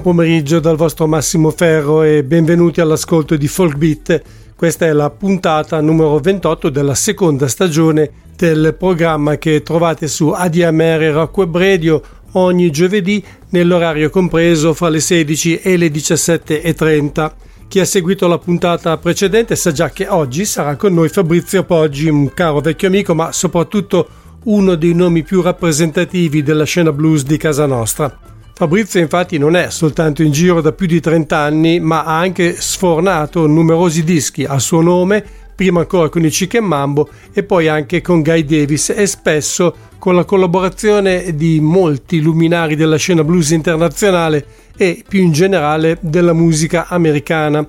buon pomeriggio dal vostro Massimo Ferro e benvenuti all'ascolto di Folk Beat. Questa è la puntata numero 28 della seconda stagione del programma che trovate su ADMR Rock Web Radio ogni giovedì nell'orario compreso fra le 16 e le 17.30. Chi ha seguito la puntata precedente sa già che oggi sarà con noi Fabrizio Poggi, un caro vecchio amico, ma soprattutto uno dei nomi più rappresentativi della scena blues di casa nostra. Fabrizio infatti non è soltanto in giro da più di 30 anni, ma ha anche sfornato numerosi dischi a suo nome, prima ancora con i Chicken Mambo e poi anche con Guy Davis e spesso con la collaborazione di molti luminari della scena blues internazionale e più in generale della musica americana.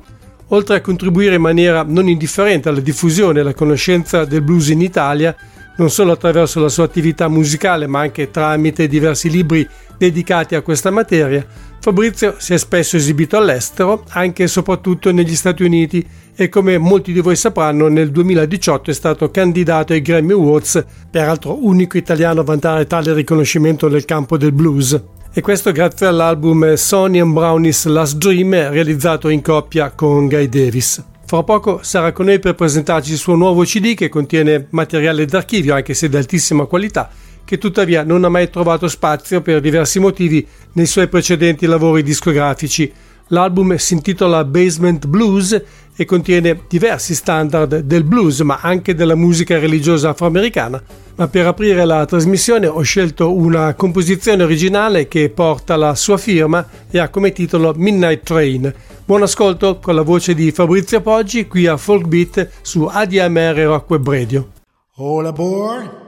Oltre a contribuire in maniera non indifferente alla diffusione e alla conoscenza del blues in Italia, non solo attraverso la sua attività musicale ma anche tramite diversi libri dedicati a questa materia, Fabrizio si è spesso esibito all'estero, anche e soprattutto negli Stati Uniti e come molti di voi sapranno nel 2018 è stato candidato ai Grammy Awards, peraltro unico italiano a vantare tale riconoscimento nel campo del blues. E questo grazie all'album Sonny and Brownie's Last Dream realizzato in coppia con Guy Davis. Fra poco sarà con noi per presentarci il suo nuovo CD che contiene materiale d'archivio anche se di altissima qualità che tuttavia non ha mai trovato spazio per diversi motivi nei suoi precedenti lavori discografici. L'album si intitola Basement Blues e contiene diversi standard del blues ma anche della musica religiosa afroamericana. Ma per aprire la trasmissione ho scelto una composizione originale che porta la sua firma e ha come titolo Midnight Train. Buon ascolto con la voce di Fabrizio Poggi qui a Folk Beat su ADMR Rock Web Radio. All aboard!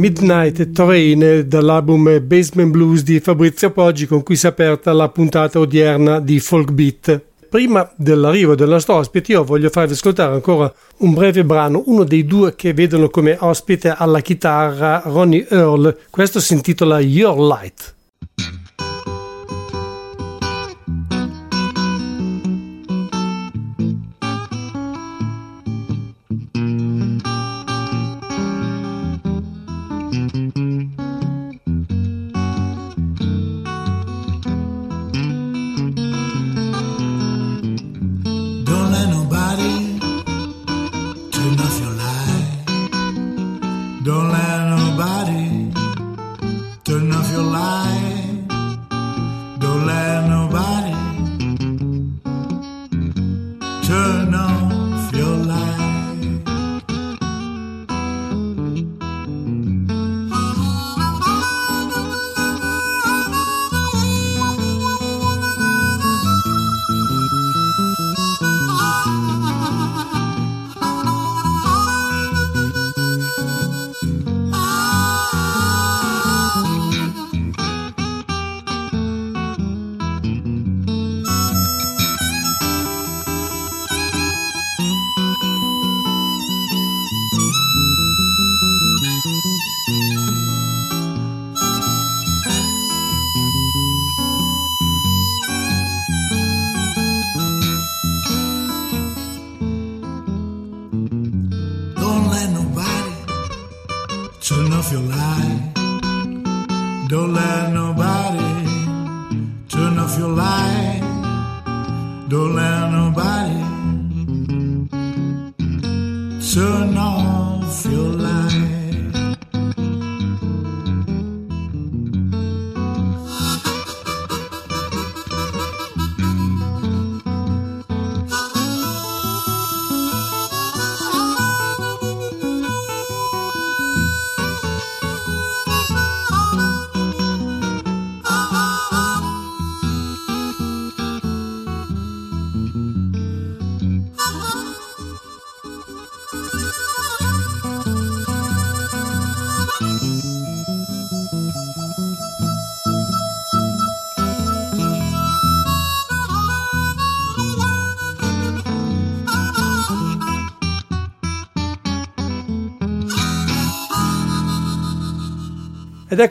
Midnight Train dall'album Basement Blues di Fabrizio Poggi con cui si è aperta la puntata odierna di Folk Beat. Prima dell'arrivo del nostro ospite io voglio farvi ascoltare ancora un breve brano, uno dei due che vedono come ospite alla chitarra Ronnie Earl, questo si intitola Your Light.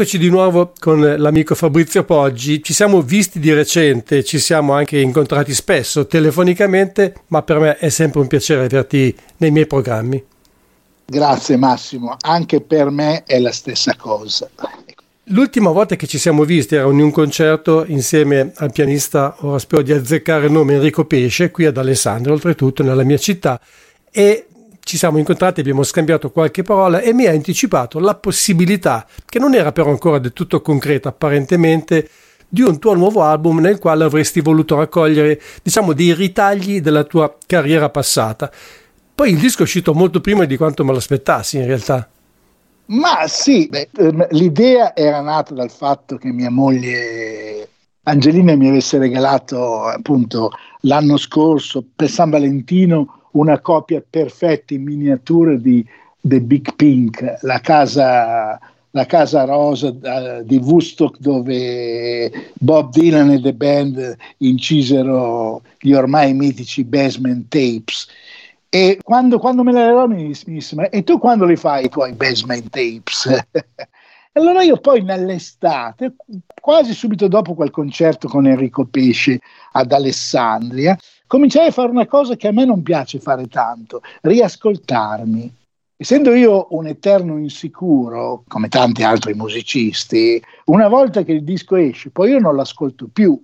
Eccoci di nuovo con l'amico Fabrizio Poggi. Ci siamo visti di recente, ci siamo anche incontrati spesso telefonicamente, ma per me è sempre un piacere averti nei miei programmi. Grazie Massimo, anche per me è la stessa cosa. L'ultima volta che ci siamo visti era in un concerto insieme al pianista, ora spero di azzeccare il nome, Enrico Pesce, qui ad Alessandro, oltretutto nella mia città, e ci siamo incontrati, abbiamo scambiato qualche parola e mi ha anticipato la possibilità, che non era però ancora del tutto concreta apparentemente, di un tuo nuovo album nel quale avresti voluto raccogliere, diciamo, dei ritagli della tua carriera passata. Poi il disco è uscito molto prima di quanto me l'aspettassi in realtà. Ma sì, beh, ehm, l'idea era nata dal fatto che mia moglie Angelina mi avesse regalato appunto l'anno scorso per San Valentino una copia perfetta in miniatura di The Big Pink, la casa, la casa rosa uh, di Woodstock dove Bob Dylan e The Band incisero gli ormai mitici basement tapes. E quando, quando me la regalò mi disse, ma e tu quando li fai i tuoi basement tapes? allora io poi nell'estate, quasi subito dopo quel concerto con Enrico Pesce ad Alessandria, cominciai a fare una cosa che a me non piace fare tanto, riascoltarmi. essendo io un eterno insicuro, come tanti altri musicisti, una volta che il disco esce, poi io non l'ascolto più.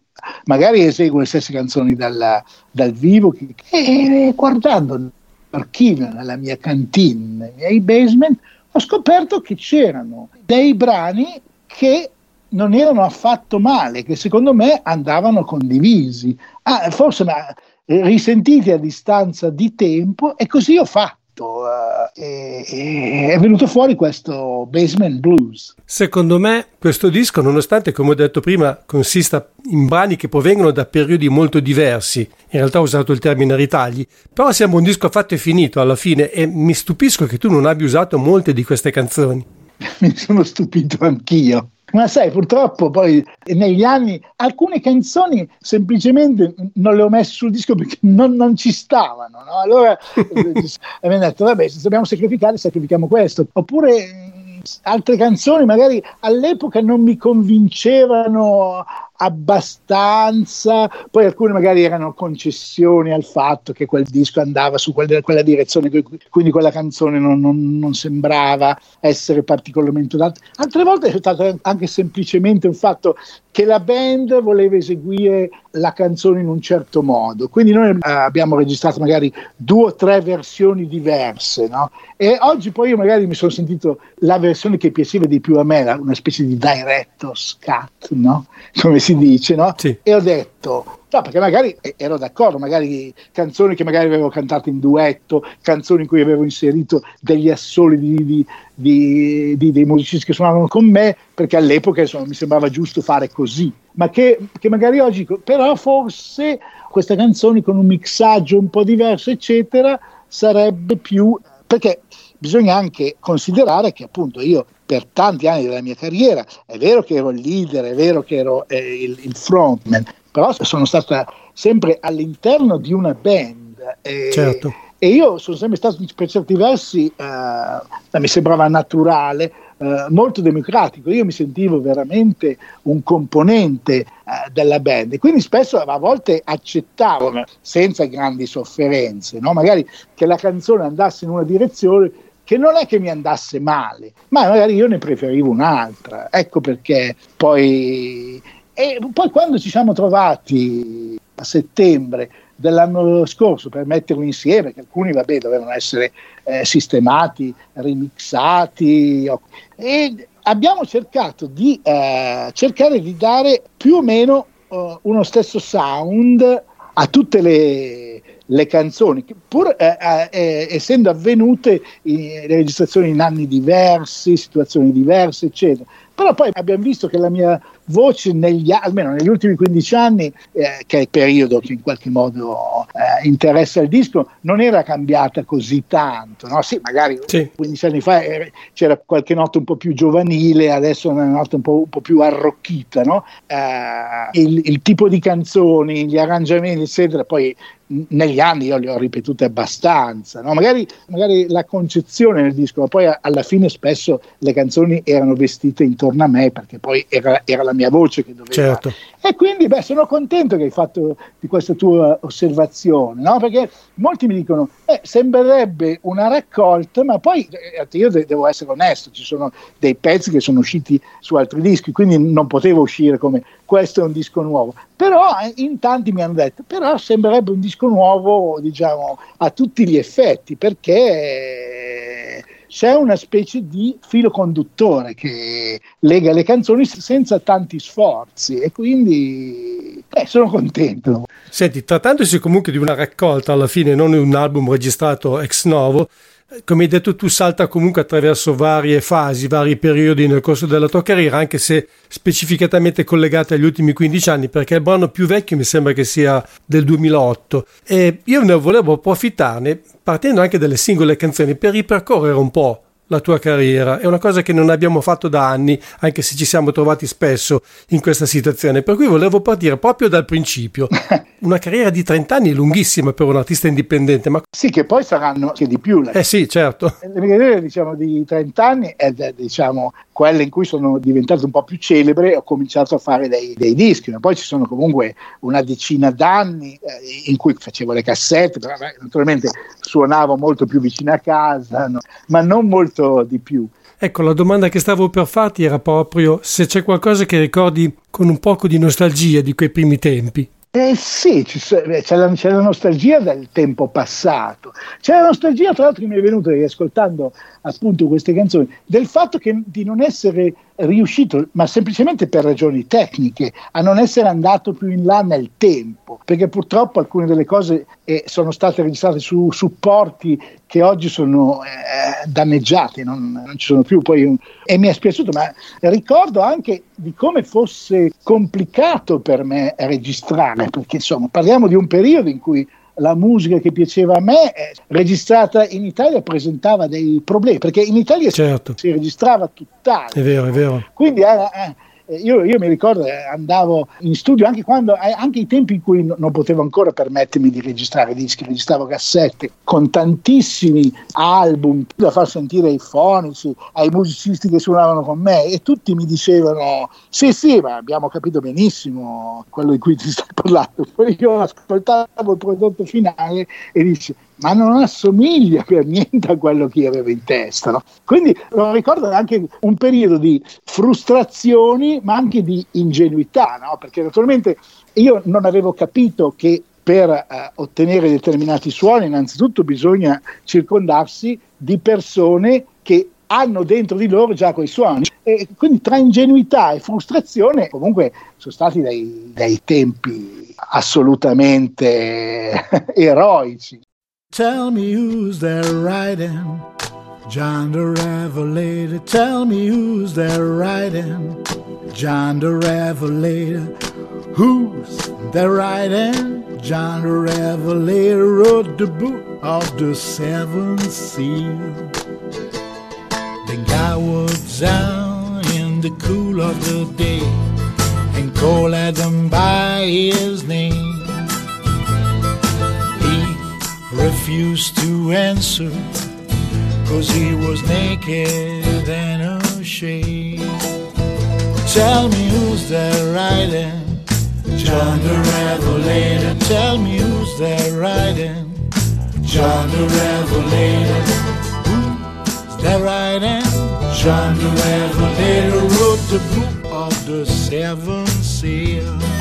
Magari eseguo le stesse canzoni dal, dal vivo e guardando l'archivio nella mia cantina, nei miei basement, ho scoperto che c'erano dei brani che non erano affatto male, che secondo me andavano condivisi. Ah, forse ma, eh, risentiti a distanza di tempo e così ho fatto. Uh, e, e è venuto fuori questo Basement Blues. Secondo me questo disco, nonostante come ho detto prima consista in brani che provengono da periodi molto diversi, in realtà ho usato il termine ritagli, però siamo un disco fatto e finito alla fine e mi stupisco che tu non abbia usato molte di queste canzoni. mi sono stupito anch'io. Ma sai, purtroppo poi negli anni alcune canzoni semplicemente non le ho messe sul disco perché non, non ci stavano. No? Allora abbiamo detto, vabbè, se dobbiamo sacrificare, sacrifichiamo questo. Oppure altre canzoni magari all'epoca non mi convincevano abbastanza, poi alcune magari erano concessioni al fatto che quel disco andava su quella, quella direzione, quindi quella canzone non, non, non, sembrava essere particolarmente adatta. Altre volte è stato anche semplicemente un fatto che la band voleva eseguire la canzone in un certo modo, quindi noi eh, abbiamo registrato magari due o tre versioni diverse, no? e oggi poi io magari mi sono sentito la versione che piaceva di più a me, una specie di director's cut, no? come si dice, no? Sì. E ho detto, no, perché magari ero d'accordo, magari canzoni che magari avevo cantato in duetto, canzoni in cui avevo inserito degli assoli di, di, di, di dei musicisti che suonavano con me, perché all'epoca insomma, mi sembrava giusto fare così, ma che, che magari oggi, però forse queste canzoni con un mixaggio un po' diverso, eccetera, sarebbe più perché bisogna anche considerare che appunto io per tanti anni della mia carriera. È vero che ero il leader, è vero che ero eh, il, il, frontman, però sono stata sempre all'interno di una band. E, certo. e io sono sempre stato per certi versi, eh, mi sembrava naturale, eh, molto democratico. Io mi sentivo veramente un componente eh, della band e quindi spesso a volte accettavo, senza grandi sofferenze, no? magari che la canzone andasse in una direzione che non è che mi andasse male, ma magari io ne preferivo un'altra. Ecco perché poi... E poi quando ci siamo trovati a settembre dell'anno scorso per metterlo insieme, che alcuni vabbè, dovevano essere eh, sistemati, remixati, e abbiamo cercato di eh, cercare di dare più o meno uh, uno stesso sound a tutte le, le canzoni, pur eh, eh, eh, essendo avvenute le registrazioni in anni diversi, situazioni diverse, eccetera. Però poi abbiamo visto che la mia voce, negli, almeno negli ultimi 15 anni, eh, che è il periodo che in qualche modo eh, interessa il disco, non era cambiata così tanto. No? Sì, magari sì. 15 anni fa eh, c'era qualche nota un po' più giovanile, adesso è una nota un po', un po più arrocchita. No? Eh, il, il, tipo di canzoni, gli arrangiamenti, eccetera, poi negli anni io li ho ripetute abbastanza, no? magari, magari, la concezione del disco, ma poi alla fine spesso le canzoni erano vestite intorno a me perché poi era, era la mia voce che doveva. Certo. E quindi beh, sono contento che hai fatto di questa tua osservazione, no? perché molti mi dicono, eh, sembrerebbe una raccolta, ma poi eh, io de- devo essere onesto, ci sono dei pezzi che sono usciti su altri dischi, quindi non potevo uscire come questo è un disco nuovo. Però eh, in tanti mi hanno detto, però sembrerebbe un disco nuovo, diciamo, a tutti gli effetti, perché c'è una specie di filo conduttore che lega le canzoni senza tanti sforzi e quindi eh, sono contento. Senti, trattandosi comunque di una raccolta alla fine, non un album registrato ex novo, come hai detto tu salta comunque attraverso varie fasi, vari periodi nel corso della tua carriera, anche se specificatamente collegate agli ultimi 15 anni, perché il brano più vecchio mi sembra che sia del 2008 e io ne volevo approfittarne partendo anche dalle singole canzoni per ripercorrere un po' la tua carriera. È una cosa che non abbiamo fatto da anni, anche se ci siamo trovati spesso in questa situazione. Per cui volevo partire proprio dal principio. Una carriera di 30 anni è lunghissima per un artista indipendente, ma... Sì, che poi saranno anche di più. Eh sì, certo. Le mie carriere, diciamo, di 30 anni è, diciamo, quelle in cui sono diventato un po' più celebre e ho cominciato a fare dei, dei dischi. Ma poi ci sono comunque una decina d'anni eh, in cui facevo le cassette, naturalmente suonavo molto più vicino a casa, no? ma non molto molto di più. Ecco, la domanda che stavo per farti era proprio se c'è qualcosa che ricordi con un poco di nostalgia di quei primi tempi. Eh sì, c'è la, c'è la, nostalgia del tempo passato, c'è la nostalgia, tra l'altro mi è venuta ascoltando appunto queste canzoni, del fatto che, di non essere riuscito, ma semplicemente per ragioni tecniche, a non essere andato più in là nel tempo, perché purtroppo alcune delle cose eh, sono state registrate su supporti che oggi sono eh, danneggiati, non, non, ci sono più. Poi, e mi è spiaciuto, ma ricordo anche di come fosse complicato per me registrare, perché insomma parliamo di un periodo in cui la musica che piaceva a me, eh, registrata in Italia, presentava dei problemi, perché in Italia certo. si, si, registrava tutt'altro. È vero, è vero. Quindi eh, eh eh, io, io, mi ricordo eh, andavo in studio anche quando eh, anche i tempi in cui non potevo ancora permettermi di registrare dischi, registravo cassette con tantissimi album da far sentire ai fonici, ai musicisti che suonavano con me e tutti mi dicevano sì sì ma abbiamo capito benissimo quello di cui ti stai parlando. Poi io ascoltavo il prodotto finale e dice ma non assomiglia per niente a quello che io avevo in testa. No? Quindi lo ricordo anche un periodo di frustrazioni, ma anche di ingenuità, no? perché naturalmente io non avevo capito che per eh, ottenere determinati suoni innanzitutto bisogna circondarsi di persone che hanno dentro di loro già quei suoni. E quindi tra ingenuità e frustrazione comunque sono stati dei, dei tempi assolutamente eroici. Tell me who's there riding, John the Revelator. Tell me who's there riding, John the Revelator. Who's there riding? John the Revelator wrote the book of the seven seals. The guy was down in the cool of the day and called them by his name. Refused to answer Cause he was naked and ashamed. Tell me who's there riding? John the Revelator. Tell me who's there riding? John the Revelator. Who's there riding? John the Revelator wrote the book of the seven seals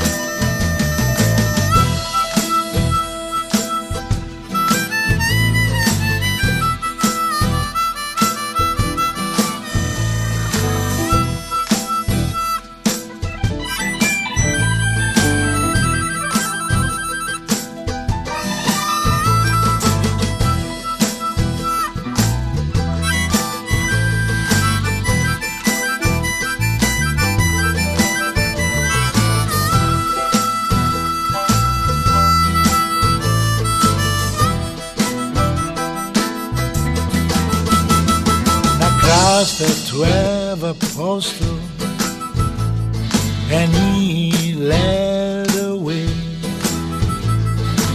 apostle and he led away.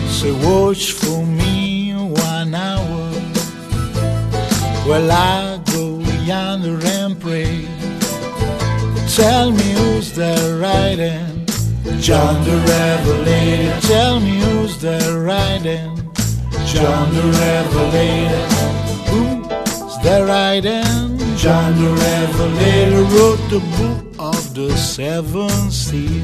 Say, watch for me one hour while I go yonder and pray. Tell me who's there riding, John the Revelator. Tell me who's there riding, John the Revelator. Book of the seven seals.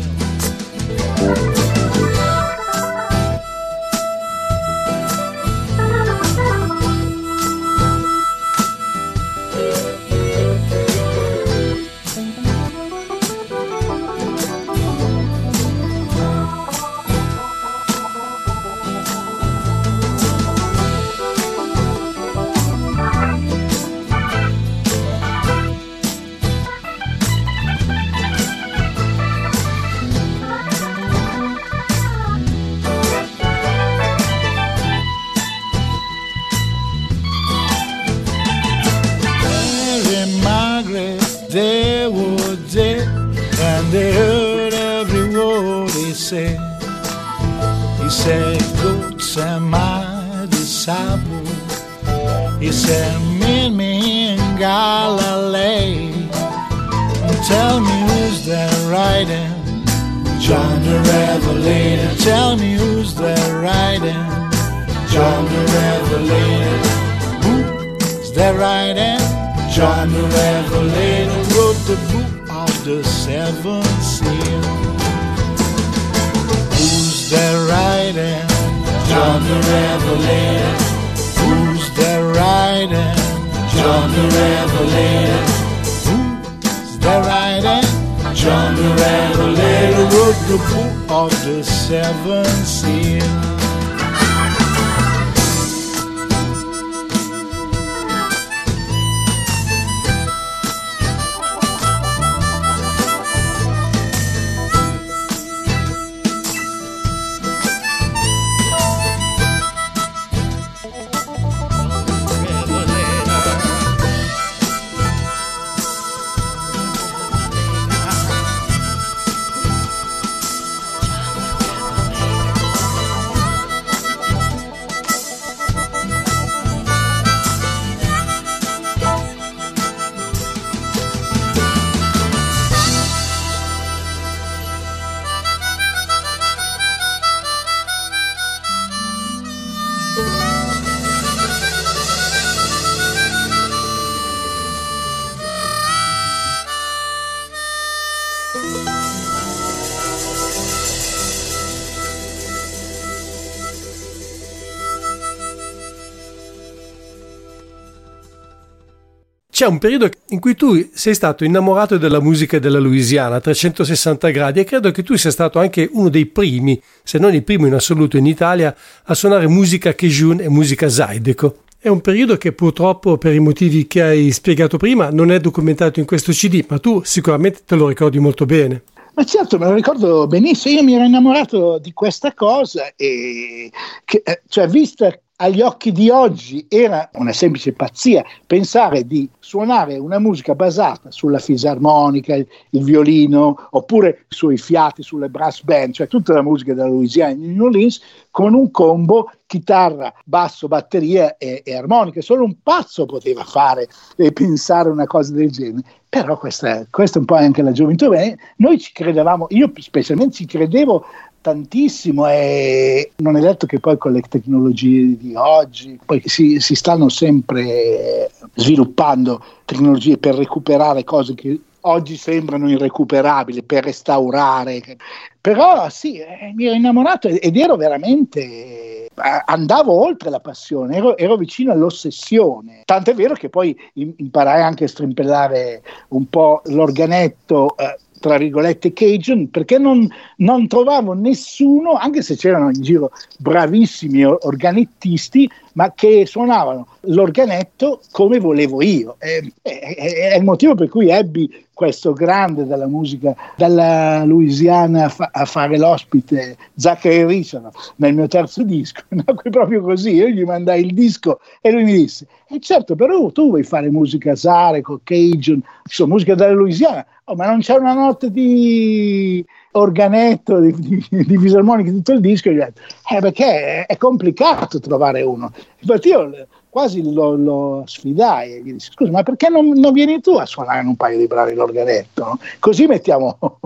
Riding. John the Revelator. Who's there riding? Eh? John the Revelator wrote the book of the seven seals. Who's there riding? Eh? John the Revelator. Who's there riding? Eh? John the Revelator. Who's there riding? John the Revelator wrote the book of the seven seals. C'è un periodo in cui tu sei stato innamorato della musica della Louisiana a 360 gradi e credo che tu sia stato anche uno dei primi, se non il primo in assoluto in Italia, a suonare musica Cajun e musica Zydeco. È un periodo che purtroppo per i motivi che hai spiegato prima non è documentato in questo CD, ma tu sicuramente te lo ricordi molto bene. Ma certo, me lo ricordo benissimo, io mi ero innamorato di questa cosa e che, eh, cioè vista agli occhi di oggi era una semplice pazzia pensare di suonare una musica basata sulla fisarmonica, il, il, violino, oppure sui fiati, sulle brass band, cioè tutta la musica della Louisiana di New Orleans, con un combo chitarra, basso, batteria e, e armonica. Solo un pazzo poteva fare e pensare una cosa del genere. Però questa, questa è un po' anche la gioventù. Beh, noi ci credevamo, io specialmente ci credevo tantissimo e non è detto che poi con le tecnologie di oggi, poi si, si stanno sempre sviluppando tecnologie per recuperare cose che oggi sembrano irrecuperabili, per restaurare. Però sì, eh, mi ero innamorato ed ero veramente eh, andavo oltre la passione, ero, ero, vicino all'ossessione. Tant'è vero che poi imparai anche a strimpellare un po' l'organetto eh, tra virgolette Cajun perché non, non, trovavo nessuno, anche se c'erano in giro bravissimi organettisti, ma che suonavano l'organetto come volevo io. È, è, è il motivo per cui ebbi questo grande della musica dalla Louisiana a, fa- a fare l'ospite Zachary Richard nel mio terzo disco, nacque proprio così, io gli mandai il disco e lui mi disse, e eh certo però tu vuoi fare musica zareco, Cajun, insomma musica dalla Louisiana, oh, ma non c'è una notte di organetto, di, di, di fisarmonica, tutto il disco, gli ho detto, eh, perché è complicato trovare uno. Infatti io quasi lo, lo sfidai e gli dissi, scusa, ma perché non, non, vieni tu a suonare un paio di bravi l'organetto? No? Così mettiamo,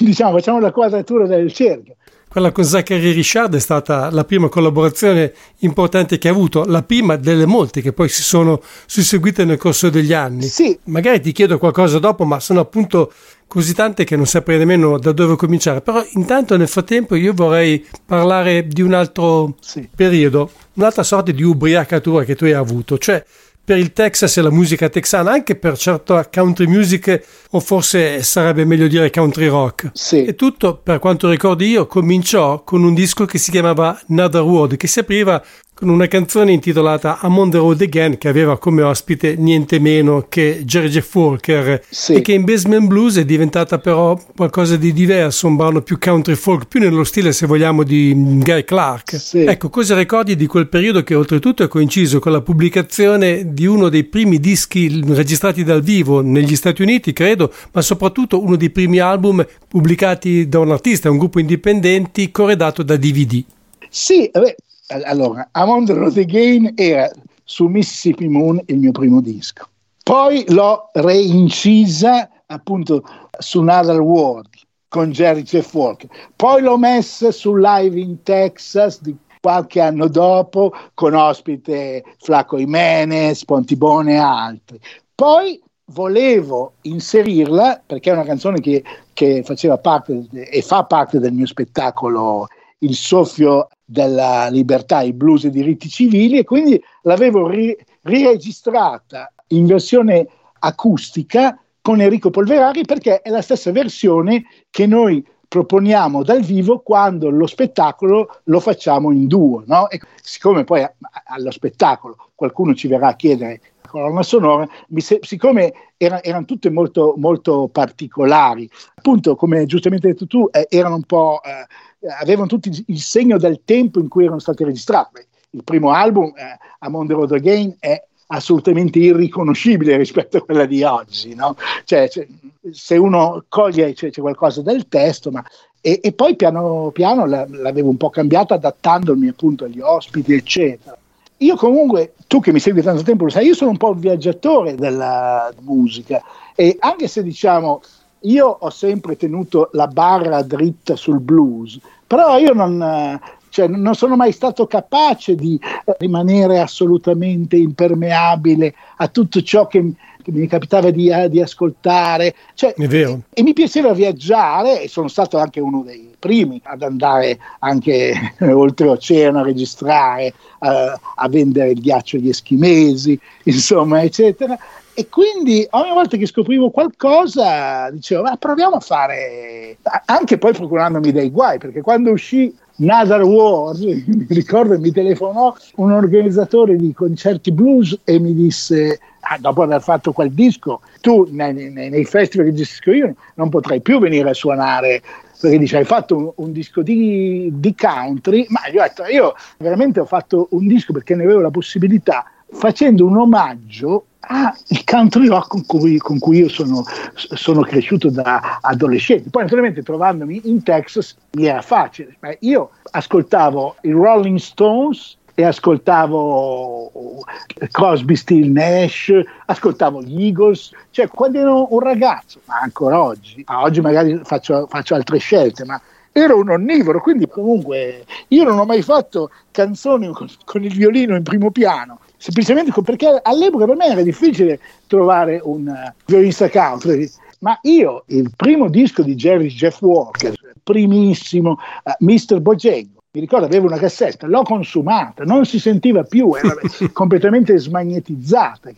diciamo, facciamo la quadratura del cerchio. Quella con Zachary Richard è stata la prima collaborazione importante che ha avuto, la prima delle molte che poi si sono susseguite nel corso degli anni. Sì. Magari ti chiedo qualcosa dopo, ma sono appunto così tante che non saprei nemmeno da dove cominciare. Però intanto nel frattempo io vorrei parlare di un altro sì. periodo, un'altra sorta di ubriacatura che tu hai avuto, cioè per il Texas e la musica texana, anche per certa country music, o forse sarebbe meglio dire country rock. Sì. E tutto, per quanto ricordo io, cominciò con un disco che si chiamava Another World, che si apriva con una canzone intitolata I'm on the Road Again che aveva come ospite niente meno che Jeff Walker sì. e che in Basement Blues è diventata però qualcosa di diverso, un brano più country folk, più nello stile se vogliamo di Guy Clark. Sì. Ecco, cosa ricordi di quel periodo che oltretutto è coinciso con la pubblicazione di uno dei primi dischi registrati dal vivo negli Stati Uniti, credo, ma soprattutto uno dei primi album pubblicati da un artista, un gruppo indipendenti, corredato da DVD? Sì, beh, allora, Among the Road Again era su Mississippi Moon il mio primo disco. Poi l'ho reincisa appunto su Another World con Jerry Jeff Walker. Poi l'ho messa su Live in Texas di qualche anno dopo con ospite Flaco Jimenez, Pontibone e altri. Poi volevo inserirla perché è una canzone che, che faceva parte e fa parte del mio spettacolo Il soffio della libertà, i blues e i diritti civili e quindi l'avevo ri- riregistrata in versione acustica con Enrico Polverari perché è la stessa versione che noi proponiamo dal vivo quando lo spettacolo lo facciamo in duo. No? E siccome poi allo spettacolo qualcuno ci verrà a chiedere colonna sonora, se- siccome era- erano tutte molto, molto particolari, appunto come giustamente hai detto tu, eh, erano un po'... Eh, avevano tutti il segno del tempo in cui erano stati registrati. Il primo album, eh, Among the Road Again, è assolutamente irriconoscibile rispetto a quella di oggi. No? Cioè, cioè, se uno coglie c'è, c'è, qualcosa del testo, ma e, e poi piano piano la, l'avevo un po' cambiata adattandomi appunto agli ospiti, eccetera. Io comunque, tu che mi segui tanto tempo lo sai, io sono un po' un viaggiatore della musica e anche se diciamo io ho sempre tenuto la barra dritta sul blues, però io non, cioè, non sono mai stato capace di rimanere assolutamente impermeabile a tutto ciò che, che mi capitava di, uh, di ascoltare. Cioè, e, e, mi piaceva viaggiare e sono stato anche uno dei primi ad andare anche oltreoceano a registrare, uh, a vendere il ghiaccio agli eschimesi, insomma, eccetera. E quindi ogni volta che scoprivo qualcosa dicevo, ma proviamo a fare, anche poi procurandomi dei guai, perché quando uscì Another War, mi ricordo mi telefonò un organizzatore di concerti blues e mi disse, ah, dopo aver fatto quel disco, tu nei, nei, nei festival che gestisco io non potrai più venire a suonare perché dice hai fatto un, un disco di, di, country, ma io io veramente ho fatto un disco perché ne avevo la possibilità facendo un omaggio al country rock con cui, con cui io sono, sono, cresciuto da adolescente. Poi naturalmente trovandomi in Texas mi era facile. Io ascoltavo i Rolling Stones e ascoltavo Crosby, Still Nash, ascoltavo gli Eagles, cioè quando ero un ragazzo, ma ancora oggi, oggi magari faccio, faccio altre scelte, ma ero un onnivoro, quindi comunque io non ho mai fatto canzoni con, con il violino in primo piano, semplicemente perché all'epoca per me era difficile trovare un uh, violinista country. Ma io, il primo disco di Jerry Jeff Walker, primissimo, uh, Mr. Bojangles, mi ricordo avevo una cassetta, l'ho consumata, non si sentiva più, era completamente smagnetizzata.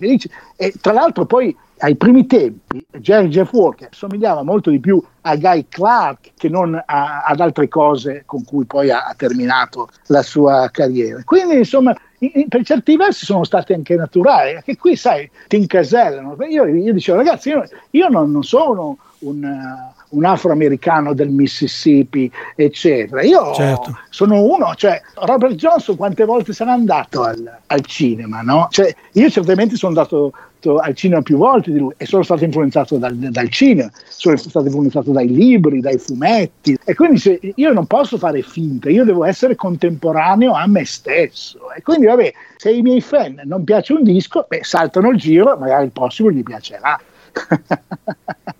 E tra l'altro poi ai primi tempi Jerry Jeff Walker somigliava molto di più a Guy Clark che non a, ad altre cose con cui poi ha, ha terminato la sua carriera. Quindi insomma in, per certi versi sono stati anche naturali, perché qui sai, ti incasellano. Io, io dicevo ragazzi, io, io non, non, sono un, uh, un, afroamericano del Mississippi, eccetera. Io certo. sono uno, cioè Robert Johnson quante volte sarà andato al, al cinema, no? Cioè, io certamente sono andato al cinema più volte di lui e sono stato influenzato dal, dal, cinema, sono stato influenzato dai libri, dai fumetti e quindi se, io non posso fare finta, io devo essere contemporaneo a me stesso e quindi vabbè, se ai miei fan non piace un disco, beh, saltano il giro, magari il prossimo gli piacerà.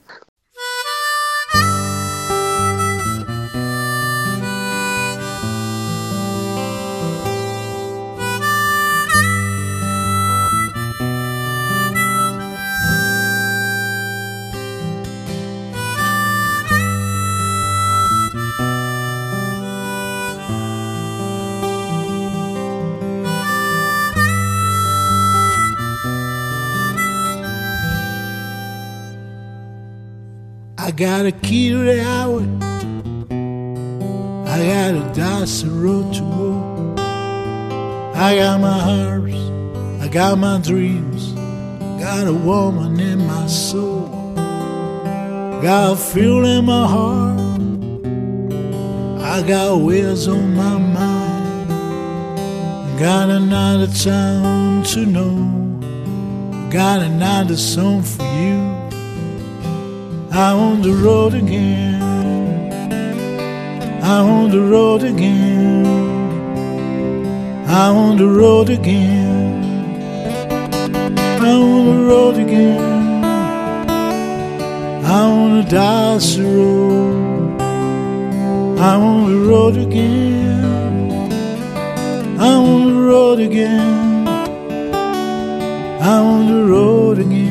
got a key to the hour. I got a dusty road to walk. I got my hearts, I got my dreams, got a woman in my soul, got a feel in my heart, I got wheels on my mind, got another town to know, got another song for you. I'm on the road again. I'm on the road again. I'm on the road again. I'm on the road again. I'm on the dusty road. I'm on the road again. I'm on the road again. I'm on the road again.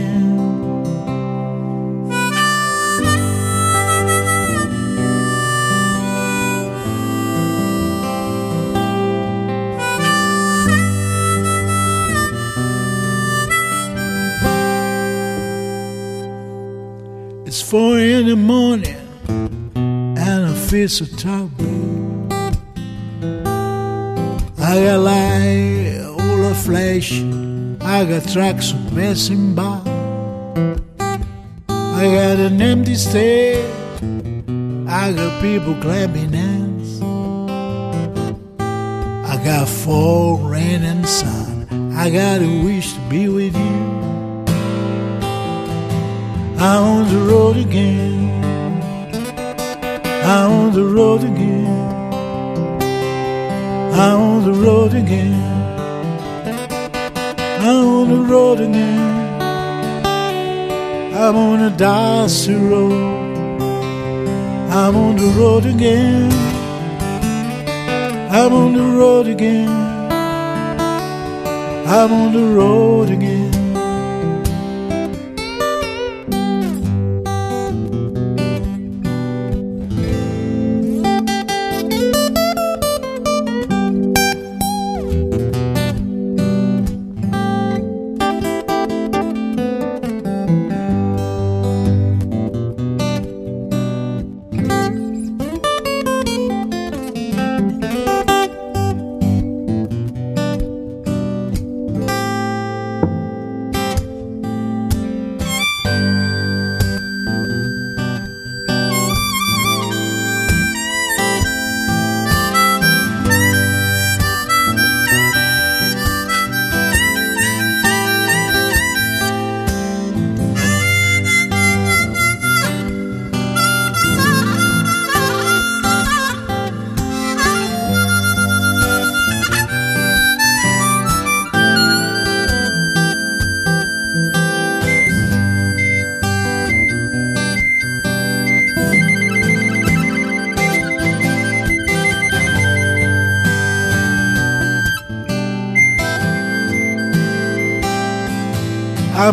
In the morning and I feel so tired. I got light, all the flesh. I got trucks passing by. I got an empty stage. I got people clapping hands. I got fall, rain, and sun. I got a wish to be with you. I'm on the road again. I'm on the road again. I'm on the road again. I'm on the road again. I'm on a dusty road. I'm on the road again. I'm on the road again. I'm on the road again.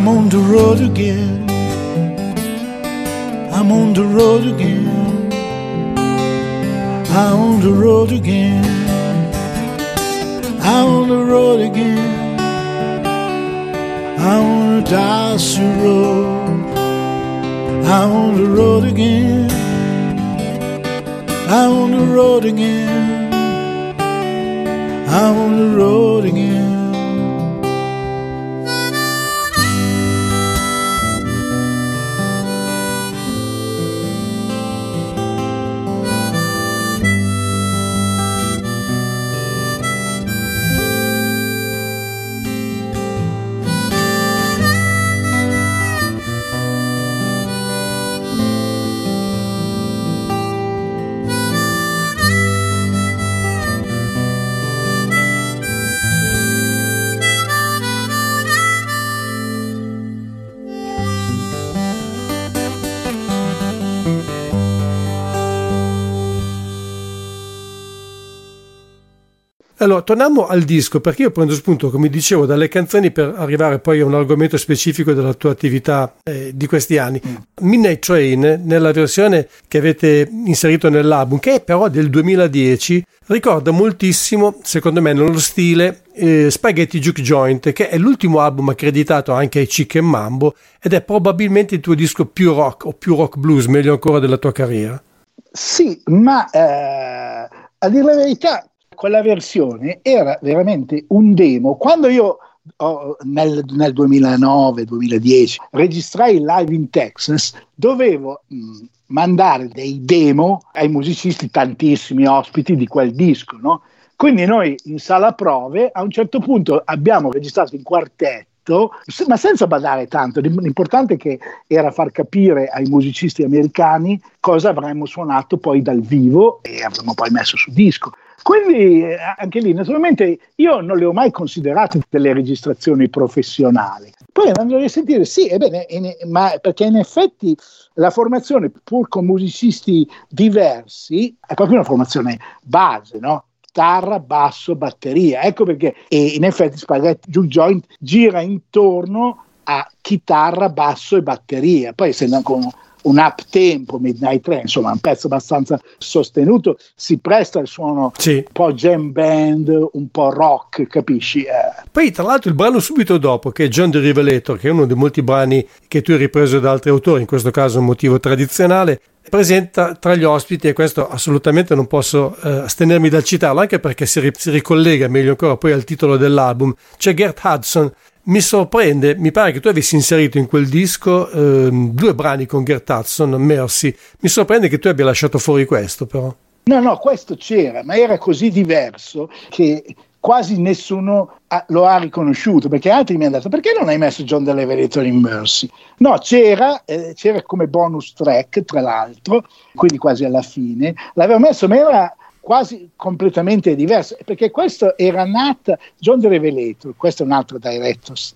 I'm on the road again. I'm on the road again. I'm on the road again. I'm on the road again. I'm on a dusty road. I'm on the road again. I'm on the road again. I'm on the road again. Allora, torniamo al disco perché io prendo spunto, come dicevo, dalle canzoni per arrivare poi a un argomento specifico della tua attività eh, di questi anni. Mm. Midnight Train, nella versione che avete inserito nell'album, che è però del 2010, ricorda moltissimo, secondo me, nello stile eh, Spaghetti Juke Joint, che è l'ultimo album accreditato anche ai Chicken Mambo ed è probabilmente il tuo disco più rock o più rock blues, meglio ancora della tua carriera. Sì, ma eh, a dire la verità quella versione era veramente un demo. Quando io oh, nel, nel 2009-2010 registrai live in Texas, dovevo mh, mandare dei demo ai musicisti, tantissimi ospiti di quel disco, no? Quindi noi in sala prove a un certo punto abbiamo registrato in quartetto ma senza badare tanto, l'importante che era far capire ai musicisti americani cosa avremmo suonato poi dal vivo e avremmo poi messo su disco. Quindi eh, anche lì, naturalmente, io non le ho mai considerate delle registrazioni professionali. Poi andando a risentire, sì, ebbene, in, ma perché in effetti la formazione, pur con musicisti diversi, è proprio una formazione base, no? chitarra, basso, batteria. Ecco perché in effetti Spaghetti Juke Joint gira intorno a chitarra, basso e batteria. Poi essendo anche un, up tempo, Midnight Train, insomma un pezzo abbastanza sostenuto, si presta al suono sì. un po' jam band, un po' rock, capisci? Eh. Poi tra l'altro il brano subito dopo, che è John the Revelator, che è uno dei molti brani che tu hai ripreso da altri autori, in questo caso un motivo tradizionale, presenta tra gli ospiti, e questo assolutamente non posso eh, astenermi dal citarlo, anche perché si, ri- si, ricollega meglio ancora poi al titolo dell'album, c'è Gert Hudson. Mi sorprende, mi pare che tu avessi inserito in quel disco eh, due brani con Gert Hudson, Mercy. Mi sorprende che tu abbia lasciato fuori questo, però. No, no, questo c'era, ma era così diverso che quasi nessuno ha, lo ha riconosciuto perché altri mi hanno detto perché non hai messo John delle Revelator in Mercy no c'era, eh, c'era come bonus track tra l'altro quindi quasi alla fine l'avevo messo ma era quasi completamente diverso perché questo era nata John the Revelator questo è un altro director's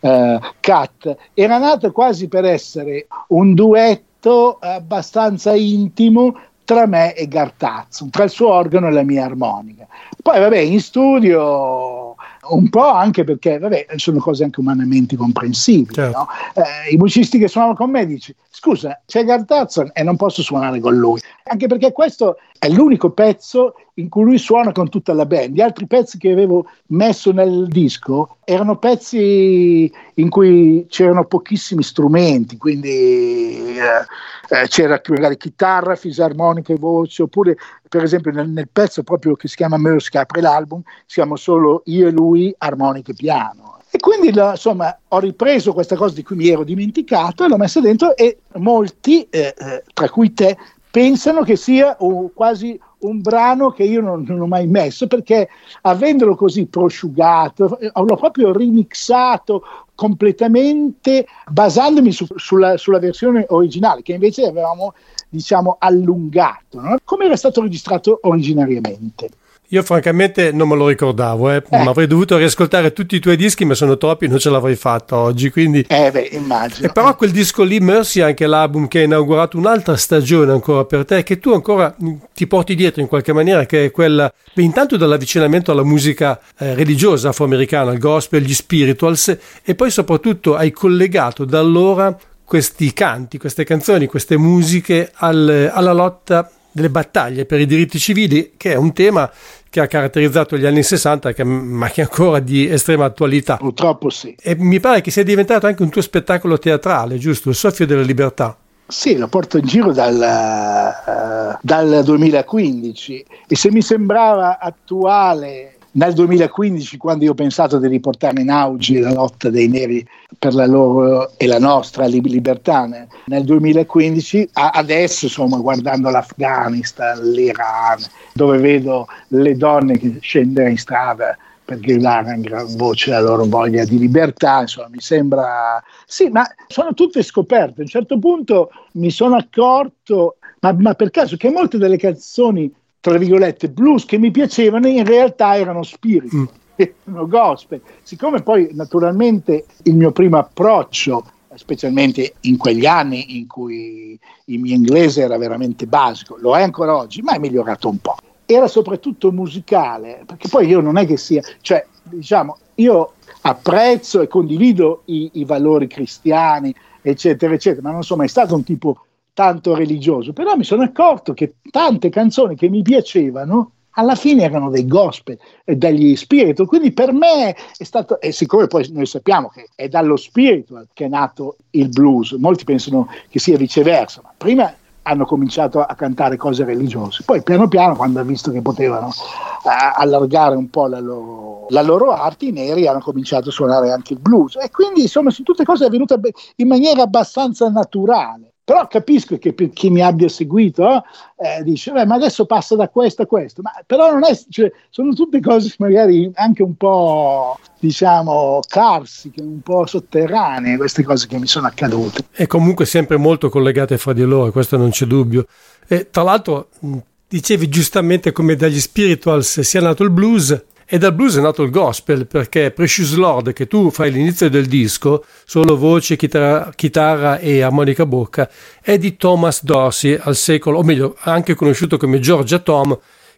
uh, cut era nato quasi per essere un duetto abbastanza intimo tra me e Gartazzo, tra il suo organo e la mia armonica. Poi, vabbè, in studio un po' anche perché, vabbè, sono cose anche umanamente comprensibili. Certo. No? Eh, I musicisti che suonano con me dici, scusa, c'è Gartazzo e non posso suonare con lui. Anche perché questo è l'unico pezzo in cui lui suona con tutta la band. Gli altri pezzi che avevo messo nel disco erano pezzi in cui c'erano pochissimi strumenti, quindi eh, eh, c'era magari chitarra, fisarmonica e voce, oppure per esempio nel, nel pezzo proprio che si chiama Merce, che apre l'album, siamo solo io e lui, armonica e piano. E quindi insomma ho ripreso questa cosa di cui mi ero dimenticato e l'ho messa dentro e molti, eh, eh, tra cui te, pensano che sia uh, quasi un brano che io non, non, ho mai messo perché avendolo così prosciugato eh, l'ho proprio remixato completamente basandomi su, sulla, sulla, versione originale che invece avevamo diciamo allungato no? come era stato registrato originariamente io francamente non me lo ricordavo, eh. Eh. avrei dovuto riascoltare tutti i tuoi dischi, ma sono troppi, non ce l'avrei fatta oggi. Quindi... Eh beh, immagino. E però quel disco lì, Mercy, è anche l'album che ha inaugurato un'altra stagione ancora per te, che tu ancora ti porti dietro in qualche maniera, che è quella, beh, intanto dall'avvicinamento alla musica eh, religiosa afroamericana, al gospel, gli spirituals, e poi soprattutto hai collegato da allora questi canti, queste canzoni, queste musiche al, alla lotta delle battaglie per i diritti civili, che è un tema che ha caratterizzato gli anni 60, che, ma che è ancora di estrema attualità. Purtroppo sì. E mi pare che sia diventato anche un tuo spettacolo teatrale, giusto? Il soffio della libertà. Sì, lo porto in giro dal, uh, dal 2015 e se mi sembrava attuale nel 2015, quando io ho pensato di riportare in auge la lotta dei neri per la loro e la nostra libertà, nel 2015, adesso insomma guardando l'Afghanistan, l'Iran, dove vedo le donne che scendere in strada per gridare in gran voce la loro voglia di libertà, insomma mi sembra... Sì, ma sono tutte scoperte. A un certo punto mi sono accorto, ma, ma per caso, che molte delle canzoni tra virgolette, blues che mi piacevano in realtà erano spirito, mm. erano gospel. Siccome poi naturalmente il mio primo approccio, specialmente in quegli anni in cui il mio inglese era veramente basico, lo è ancora oggi, ma è migliorato un po'. Era soprattutto musicale, perché poi io non è che sia, cioè diciamo, io apprezzo e condivido i, i valori cristiani, eccetera, eccetera, ma non sono mai stato un tipo tanto religioso, però mi sono accorto che tante canzoni che mi piacevano alla fine erano dei gospel e degli spiritual, quindi per me è stato, e siccome poi noi sappiamo che è dallo spiritual che è nato il blues, molti pensano che sia viceversa, ma prima hanno cominciato a cantare cose religiose. Poi piano piano, quando hanno visto che potevano uh, allargare un po' la loro, la loro, arte, i neri hanno cominciato a suonare anche il blues. E quindi insomma, sono tutte cose avvenute in maniera abbastanza naturale. Però capisco che per chi mi abbia seguito eh, dice, Beh, ma adesso passa da questo a questo, ma però non è, cioè, sono tutte cose magari anche un po', diciamo, carsiche, un po' sotterranee, queste cose che mi sono accadute. E comunque sempre molto collegate fra di loro, questo non c'è dubbio. E tra l'altro dicevi giustamente come dagli spirituals sia nato il blues, e dal blues è nato il gospel perché Precious Lord, che tu fai l'inizio del disco, solo voce, chitarra, chitarra e armonica bocca, è di Thomas Dorsey al secolo, o meglio, anche conosciuto come Georgia Tom,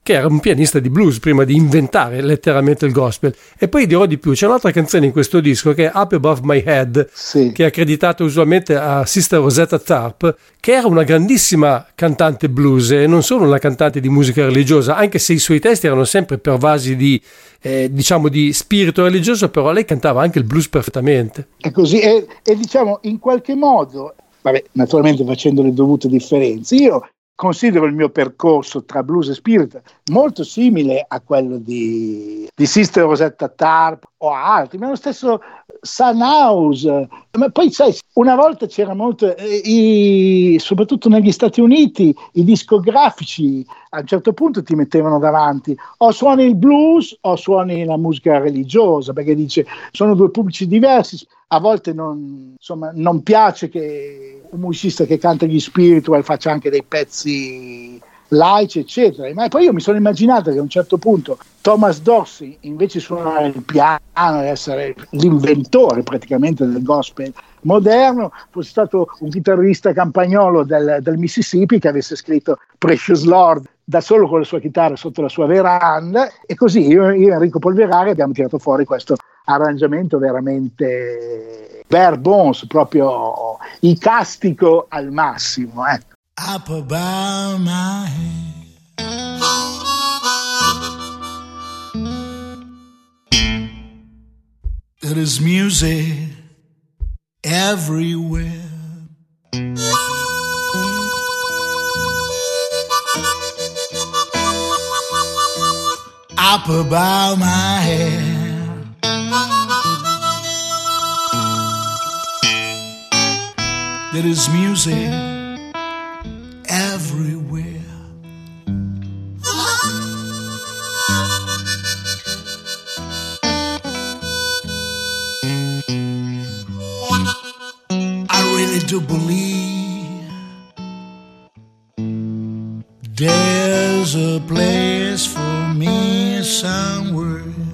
che era un pianista di blues prima di inventare letteralmente il gospel. E poi dirò di più, c'è un'altra canzone in questo disco che è Up Above My Head, sì. che è accreditata usualmente a Sister Rosetta Tarp, che era una grandissima cantante blues e non solo una cantante di musica religiosa, anche se i suoi testi erano sempre pervasi di, eh, diciamo, di spirito religioso, però lei cantava anche il blues perfettamente. È così, e, e diciamo in qualche modo vabbè, naturalmente facendo le dovute differenze. Io considero il mio percorso tra blues e spirit molto simile a quello di, di Sister Rosetta Tarp o altri, ma lo stesso Sunhouse. Ma poi sai, una volta c'era molto, eh, i, soprattutto negli Stati Uniti, i discografici a un certo punto ti mettevano davanti o suoni il blues o suoni la musica religiosa, perché dice sono due pubblici diversi. A volte non, insomma, non piace che un musicista che canta gli spiritual faccia anche dei pezzi laici, eccetera. Ma poi io mi sono immaginato che a un certo punto Thomas Dorsey, invece di suonare il piano e essere l'inventore praticamente del gospel moderno, fosse stato un chitarrista campagnolo del, del Mississippi che avesse scritto Precious Lord da solo con la sua chitarra sotto la sua veranda e così io, e Enrico Polverari abbiamo tirato fuori questo arrangiamento veramente bare bones, proprio icastico al massimo. Ecco. Up above my head. There is music everywhere. Up above my head. There is music to believe there's a place for me somewhere.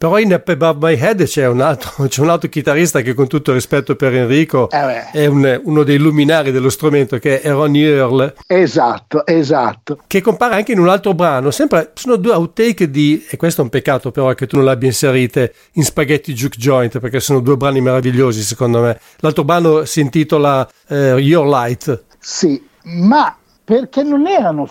Però in Up Above My Head c'è un altro, c'è un altro chitarrista che con tutto rispetto per Enrico eh è un, uno dei luminari dello strumento che è Ronnie Earl. Esatto, esatto. Che compare anche in un altro brano. Sempre, sono due outtake di, e questo è un peccato però che tu non l'abbia inserite in Spaghetti Juke Joint perché sono due brani meravigliosi secondo me. L'altro brano si intitola uh, Your Light. Sì, ma perché non erano,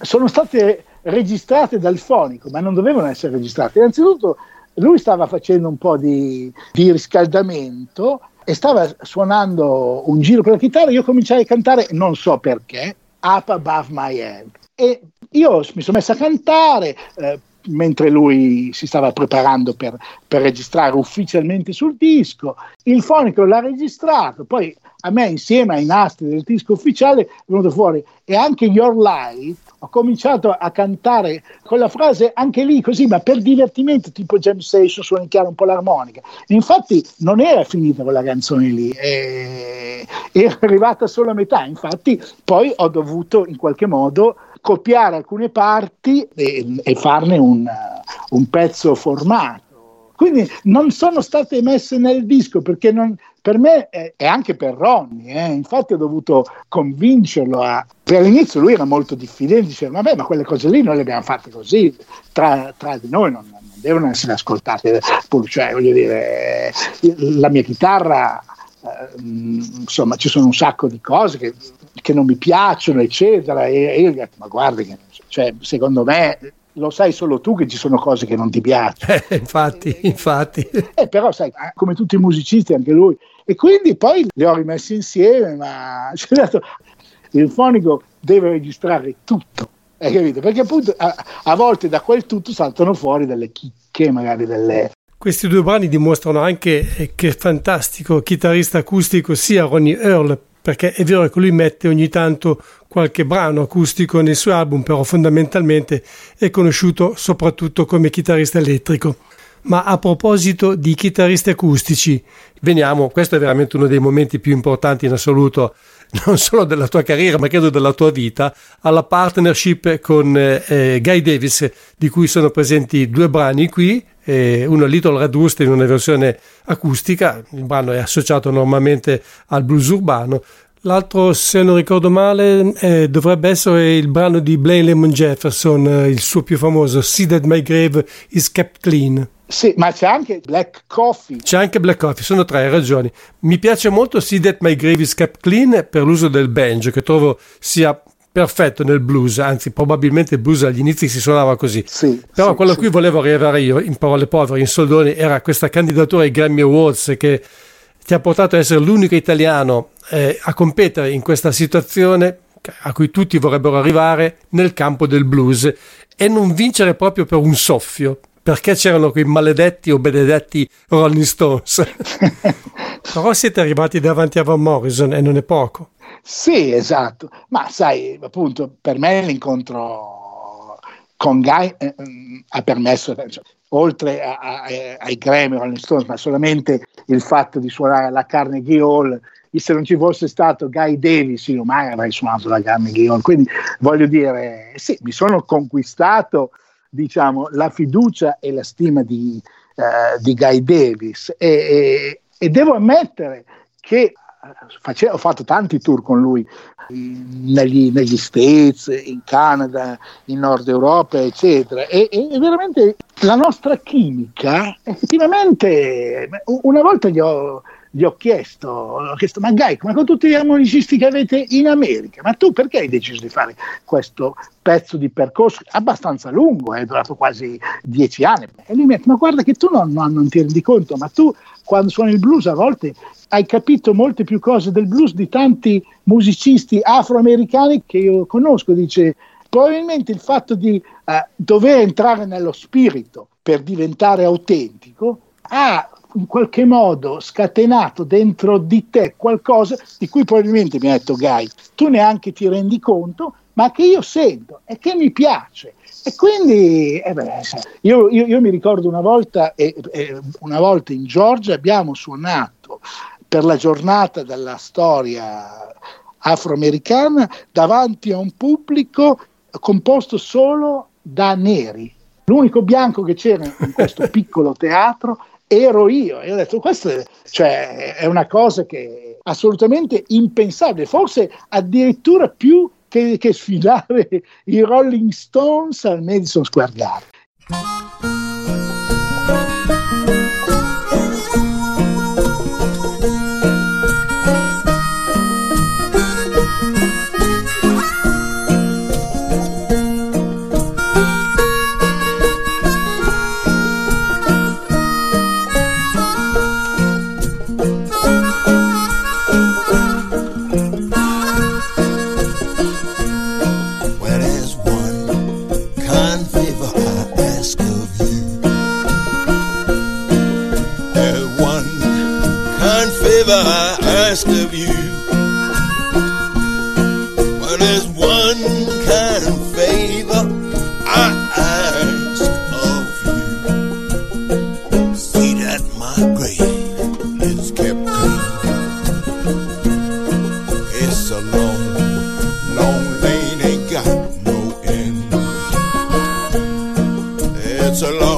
sono state registrate dal fonico, ma non dovevano essere registrate. Innanzitutto lui stava facendo un po' di, di riscaldamento e stava suonando un giro per la chitarra. Io cominciai a cantare, non so perché, Up Above My Head. E io mi sono messo a cantare. Eh, mentre lui si stava preparando per, per, registrare ufficialmente sul disco. Il fonico l'ha registrato, poi a me insieme ai nastri del disco ufficiale è venuto fuori e anche Your Light ho cominciato a cantare quella frase anche lì così, ma per divertimento, tipo jam session, suonicchiare un po' l'armonica. Infatti non era finita quella canzone lì, eh, era arrivata solo a metà, infatti poi ho dovuto in qualche modo copiare alcune parti e, e farne un, un pezzo formato. Quindi non sono state messe nel disco perché non, per me e anche per Ronnie, eh, infatti ho dovuto convincerlo a... Per l'inizio lui era molto diffidente, diceva vabbè ma quelle cose lì noi le abbiamo fatte così, tra, tra di noi non, non, devono essere ascoltate, cioè voglio dire, la mia chitarra, eh, insomma ci sono un sacco di cose che, che non mi piacciono, eccetera, e, e io gli ho detto ma guardi, cioè, secondo me lo sai solo tu che ci sono cose che non ti piacciono. Eh, infatti, infatti. Eh, però sai, come tutti i musicisti anche lui. E quindi poi li ho rimessi insieme, ma il fonico deve registrare tutto. Hai capito? Perché appunto a, a volte da quel tutto saltano fuori delle chicche, magari delle, questi due brani dimostrano anche che fantastico chitarrista acustico sia Ronnie Earl perché è vero che lui mette ogni tanto qualche brano acustico nei suoi album, però fondamentalmente è conosciuto soprattutto come chitarrista elettrico. Ma a proposito di chitarristi acustici, veniamo, questo è veramente uno dei momenti più importanti in assoluto, non solo della tua carriera, ma credo della tua vita, alla partnership con eh, Guy Davis, di cui sono presenti due brani qui, eh, uno Little Red Rooster in una versione acustica, il brano è associato normalmente al blues urbano, L'altro, se non ricordo male, eh, dovrebbe essere il brano di Blaine Lemon Jefferson, eh, il suo più famoso, See That My Grave Is Kept Clean. Sì, ma c'è anche Black Coffee. C'è anche Black Coffee, sono tre ragioni. Mi piace molto See That My Grave Is Kept Clean per l'uso del banjo, che trovo sia perfetto nel blues, anzi probabilmente il blues agli inizi si suonava così. Sì, Però sì, quello a sì. cui volevo arrivare io, in parole povere, in soldoni, era questa candidatura ai Grammy Awards che ti ha portato ad essere l'unico italiano eh, a competere in questa situazione a cui tutti vorrebbero arrivare nel campo del blues e non vincere proprio per un soffio perché c'erano quei maledetti o benedetti Rolling Stones. Però siete arrivati davanti a Van Morrison e non è poco. Sì, esatto, ma sai, appunto, per me l'incontro con Guy eh, ha permesso, cioè, oltre a, a, ai Grammy Rolling Stones, ma solamente il fatto di suonare alla Carnegie Hall, se non ci fosse stato Guy Davis, io mai avrei suonato la Carnegie Hall. Quindi voglio dire, sì, mi sono conquistato diciamo, la fiducia e la stima di, uh, di Guy Davis e, e, e devo ammettere che Face, ho fatto tanti tour con lui negli, negli, States, in Canada, in Nord Europa, eccetera. E, e, veramente la nostra chimica, effettivamente, una volta gli ho, gli ho chiesto, ho chiesto, ma Gai, come con tutti gli musicisti che avete in America, ma tu perché hai deciso di fare questo pezzo di percorso abbastanza lungo, è durato quasi dieci anni? E lui mi ha detto, ma guarda che tu non, non, non ti rendi conto, ma tu quando suoni il blues a volte hai capito molte più cose del blues di tanti musicisti afroamericani che io conosco, dice probabilmente il fatto di uh, dover entrare nello spirito per diventare autentico ha in qualche modo scatenato dentro di te qualcosa di cui probabilmente mi ha detto Guy, tu neanche ti rendi conto, ma che io sento e che mi piace. E quindi eh beh, io, io, io, mi ricordo una volta, eh, eh, una volta in Georgia abbiamo suonato per la giornata della storia afroamericana davanti a un pubblico composto solo da neri. L'unico bianco che c'era in questo piccolo teatro ero io. E ho detto, questo è, cioè, è una cosa che è assolutamente impensabile, forse addirittura più che, che sfidare i Rolling Stones al Madison Square Garden. ever I ask of you. Well, there's one kind of favor I ask of you. See that my grave is kept clean. It's a long, long lane, ain't got no end. It's a long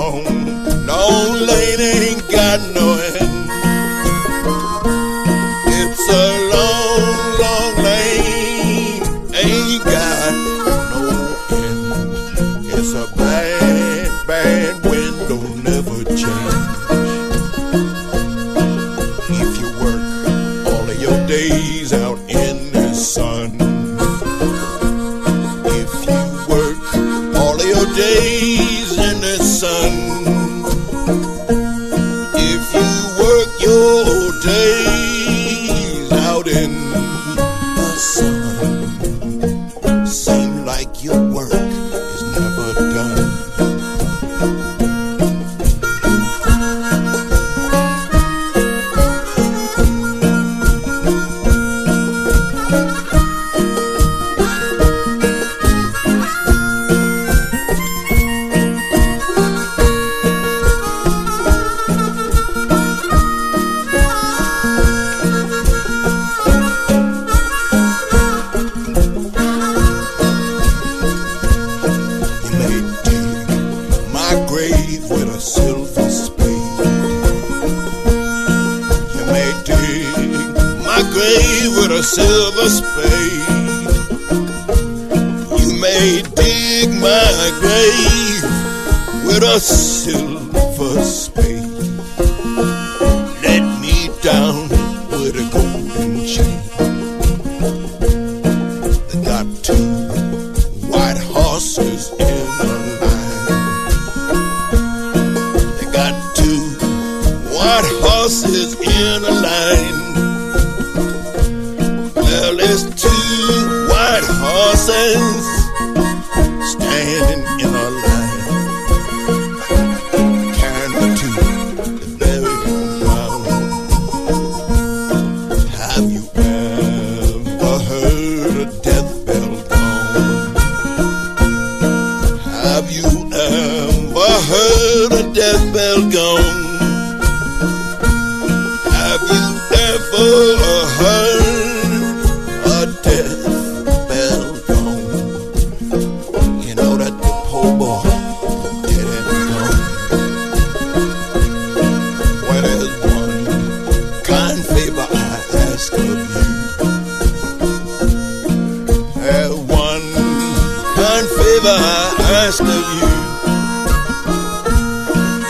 ask of you.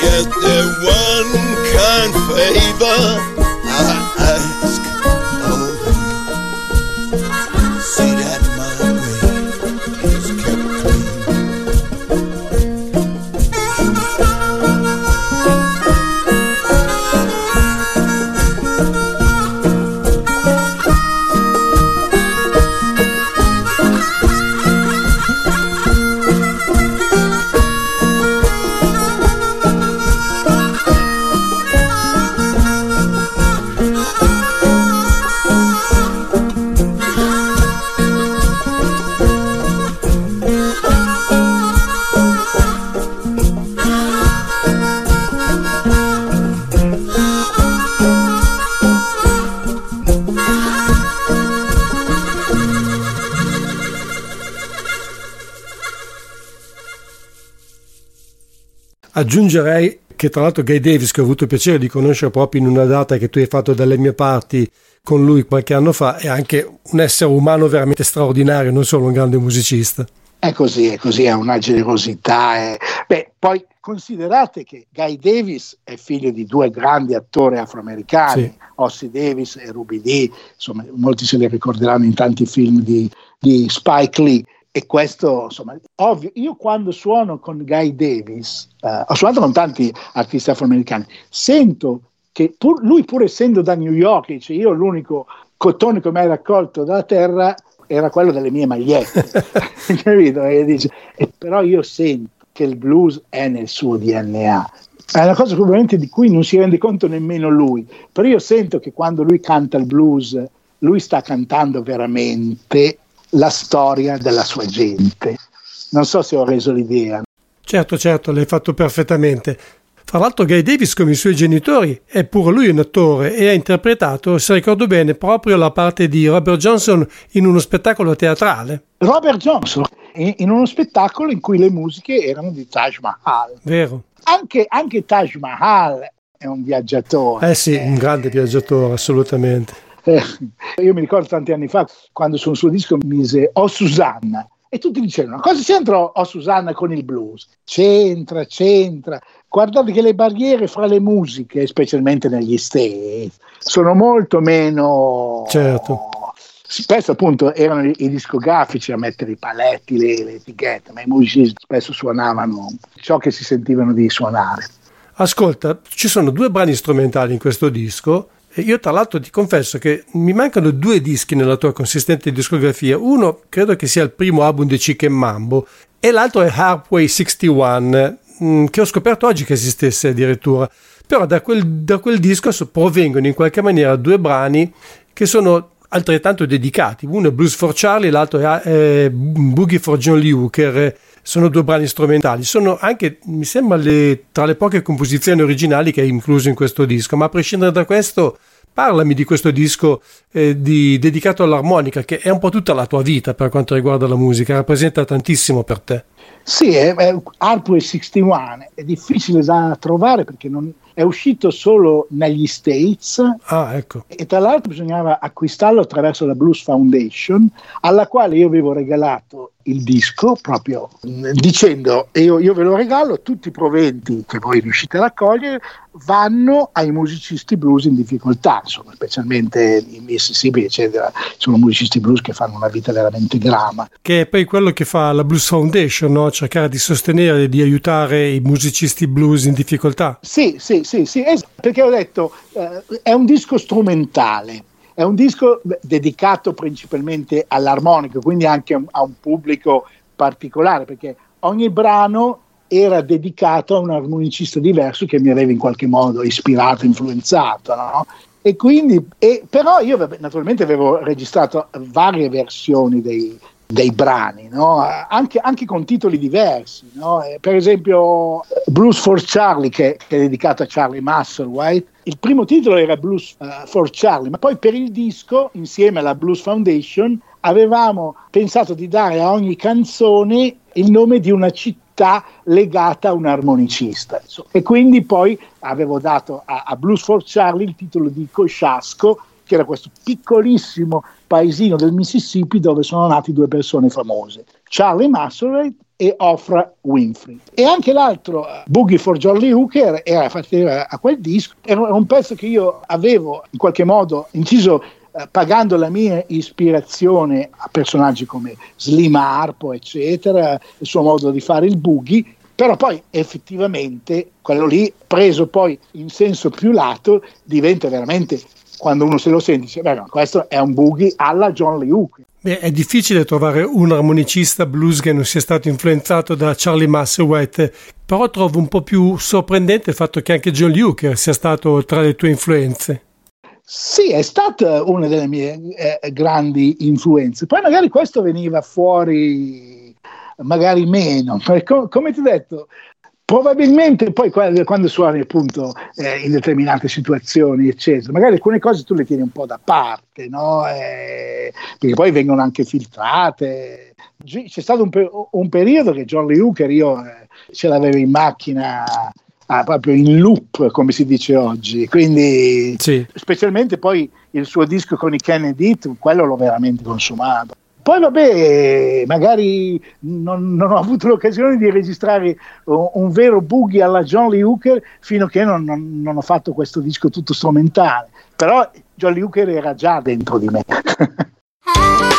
Yet that one kind favor I ask. Aggiungerei che tra l'altro Guy Davis, che ho avuto il piacere di conoscere proprio in una data che tu hai fatto dalle mie parti con lui qualche anno fa, è anche un essere umano veramente straordinario, non solo un grande musicista. È così, è così, ha una generosità. È... Beh, poi considerate che Guy Davis è figlio di due grandi attori afroamericani, sì. Ossie Davis e Ruby Dee, insomma, molti se li ricorderanno in tanti film di, di Spike Lee. E questo, insomma, ovvio, io quando suono con Guy Davis, eh, ho suonato con tanti artisti afroamericani, sento che pur, lui pur essendo da New York, dice io l'unico cotone che mi hai raccolto dalla terra era quello delle mie magliette, capito? E dice, e però io sento che il blues è nel suo DNA. È una cosa probabilmente di cui non si rende conto nemmeno lui, però io sento che quando lui canta il blues, lui sta cantando veramente la storia della sua gente. Non so se ho reso l'idea. Certo, certo, l'hai fatto perfettamente. Fra l'altro Guy Davis come i suoi genitori è pure lui un attore e ha interpretato, se ricordo bene, proprio la parte di Robert Johnson in uno spettacolo teatrale. Robert Johnson in uno spettacolo in cui le musiche erano di Taj Mahal. Vero. Anche, anche Taj Mahal è un viaggiatore. Eh sì, un grande viaggiatore, assolutamente. Eh, io mi ricordo tanti anni fa quando sul suo disco mise Oh Susanna e tutti dicevano cosa c'entra Oh Susanna con il blues? C'entra, c'entra. Guardate che le barriere fra le musiche, specialmente negli States, sono molto meno... Certo. Spesso appunto erano i, discografici a mettere i paletti, le, le etichette, ma i musicisti spesso suonavano ciò che si sentivano di suonare. Ascolta, ci sono due brani strumentali in questo disco io tra l'altro ti confesso che mi mancano due dischi nella tua consistente discografia. Uno credo che sia il primo album di Chicken Mambo e l'altro è Harpway 61 mm, che ho scoperto oggi che esistesse addirittura. Però da quel, da quel disco provengono in qualche maniera due brani che sono altrettanto dedicati. Uno è Blues for Charlie, l'altro è Boogie for John Lee Hooker sono due brani strumentali, sono anche, mi sembra, le, tra le poche composizioni originali che hai incluso in questo disco, ma a prescindere da questo, parlami di questo disco eh, di, dedicato all'armonica, che è un po' tutta la tua vita per quanto riguarda la musica, rappresenta tantissimo per te. Sì, è, è Harpo 61 è difficile da trovare perché non, è uscito solo negli States ah, ecco. e tra l'altro bisognava acquistarlo attraverso la Blues Foundation alla quale io avevo regalato il disco proprio dicendo io, io ve lo regalo, tutti i proventi che voi riuscite a raccogliere vanno ai musicisti blues in difficoltà, insomma, specialmente in Mississippi, eccetera. Sono musicisti blues che fanno una vita veramente grama. Che è poi quello che fa la Blues Foundation, no? Cercare di sostenere, di aiutare i musicisti blues in difficoltà. Sì, sì, sì, sì, perché ho detto eh, è un disco strumentale. È un disco dedicato principalmente all'armonico, quindi anche a un pubblico particolare, perché ogni brano era dedicato a un armonicista diverso che mi aveva in qualche modo ispirato, influenzato. No? E quindi, e, però io naturalmente avevo registrato varie versioni dei, dei brani, no? anche, anche, con titoli diversi. No? Eh, per esempio, Blues for Charlie, che, che, è dedicato a Charlie Musselwhite. Il primo titolo era Blues uh, for Charlie, ma poi per il disco, insieme alla Blues Foundation, avevamo pensato di dare a ogni canzone il nome di una città legata a un armonicista. E quindi poi avevo dato a, a Blues for Charlie il titolo di Cosciasco, che era questo piccolissimo paesino del Mississippi dove sono nati due persone famose, Charlie Masseray e Ofra Winfrey. E anche l'altro, uh, Boogie for Jolly Hooker, era fatto a quel disco, era un pezzo che io avevo in qualche modo inciso uh, pagando la mia ispirazione a personaggi come Slim Harpo, eccetera, il suo modo di fare il boogie, però poi effettivamente quello lì, preso poi in senso più lato, diventa veramente quando uno se lo sente dice, beh, no, questo è un boogie alla John Lee Hooker. Beh, è difficile trovare un armonicista blues che non sia stato influenzato da Charlie Musselwhite, però trovo un po' più sorprendente il fatto che anche John Lee Hooker sia stato tra le tue influenze. Sì, è stata una delle mie eh, grandi influenze. Poi magari questo veniva fuori, magari meno. Com- come ti ho detto, Probabilmente poi quando suoni appunto eh, in determinate situazioni, eccetera, magari alcune cose tu le tieni un po' da parte, no? Eh, perché poi vengono anche filtrate c'è stato un, per- un, periodo che John Lee Hooker io eh, ce l'avevo in macchina ah, proprio in loop come si dice oggi quindi sì. specialmente poi il suo disco con i Kennedy quello l'ho veramente consumato poi vabbè, magari non, non, ho avuto l'occasione di registrare un, vero boogie alla John Lee Hooker fino a che non, non, non, ho fatto questo disco tutto strumentale, però John Lee Hooker era già dentro di me.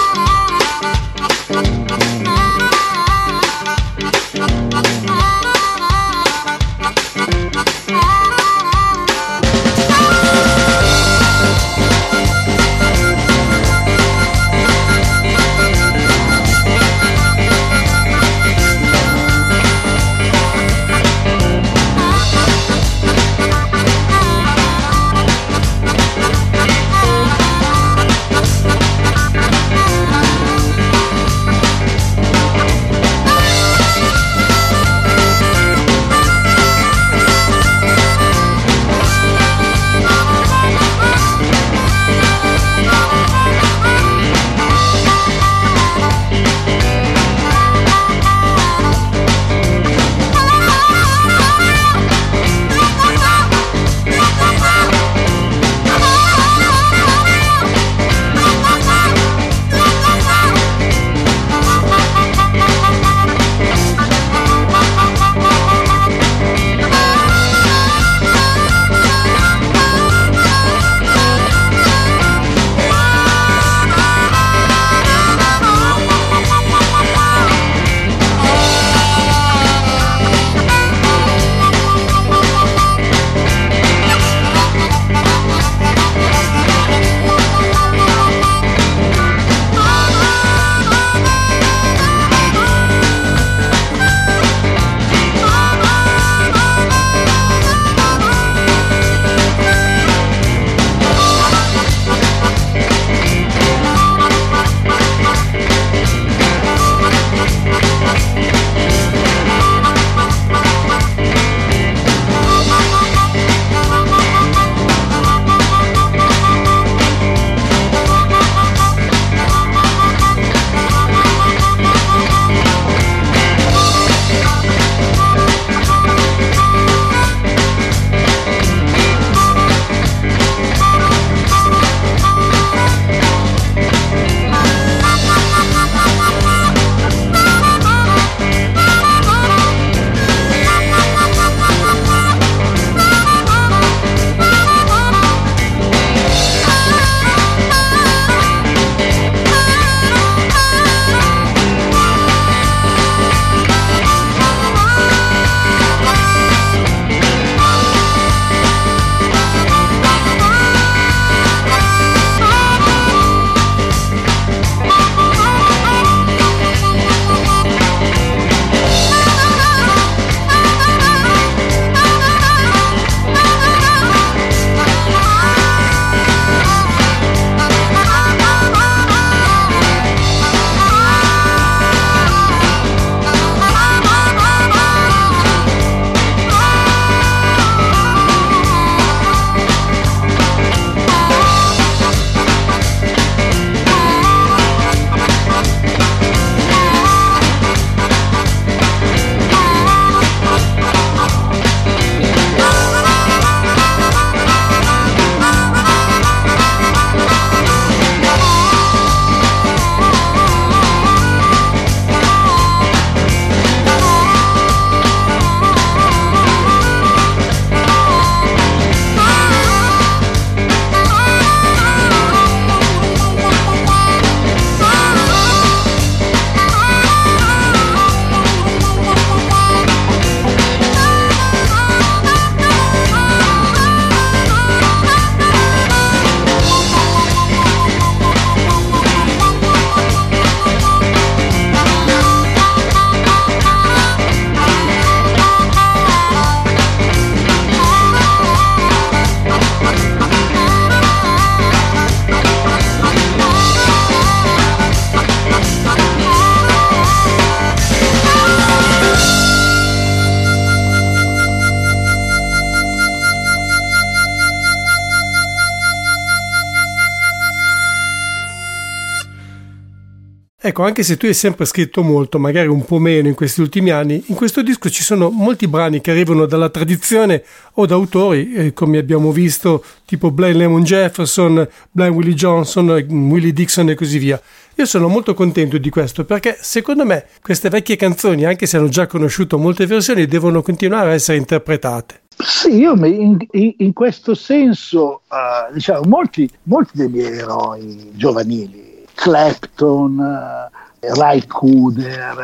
Ecco, anche se tu hai sempre scritto molto, magari un po' meno in questi ultimi anni, in questo disco ci sono molti brani che arrivano dalla tradizione o da autori, eh, come abbiamo visto, tipo Blaine Lemon Jefferson, Blind Willie Johnson, Willie Dixon e così via. Io sono molto contento di questo perché secondo me queste vecchie canzoni, anche se hanno già conosciuto molte versioni, devono continuare a essere interpretate. Sì, io in, in, in questo senso, uh, diciamo, molti, molti dei miei eroi giovanili Clapton, uh, Ray Cooder,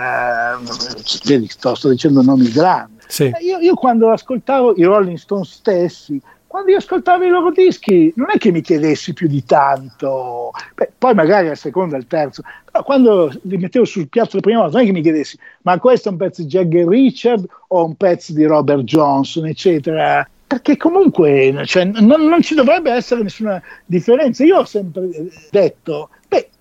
uh, sto, sto, dicendo nomi grandi. Sì. Eh, io, io, quando ascoltavo i Rolling Stones stessi, quando io ascoltavo i loro dischi, non è che mi chiedessi più di tanto, Beh, poi magari al secondo, al terzo, però quando li mettevo sul piatto la prima volta, non è che mi chiedessi, ma questo è un pezzo di Jagger Richard o un pezzo di Robert Johnson, eccetera perché comunque cioè, non, non, ci dovrebbe essere nessuna differenza. Io ho sempre detto,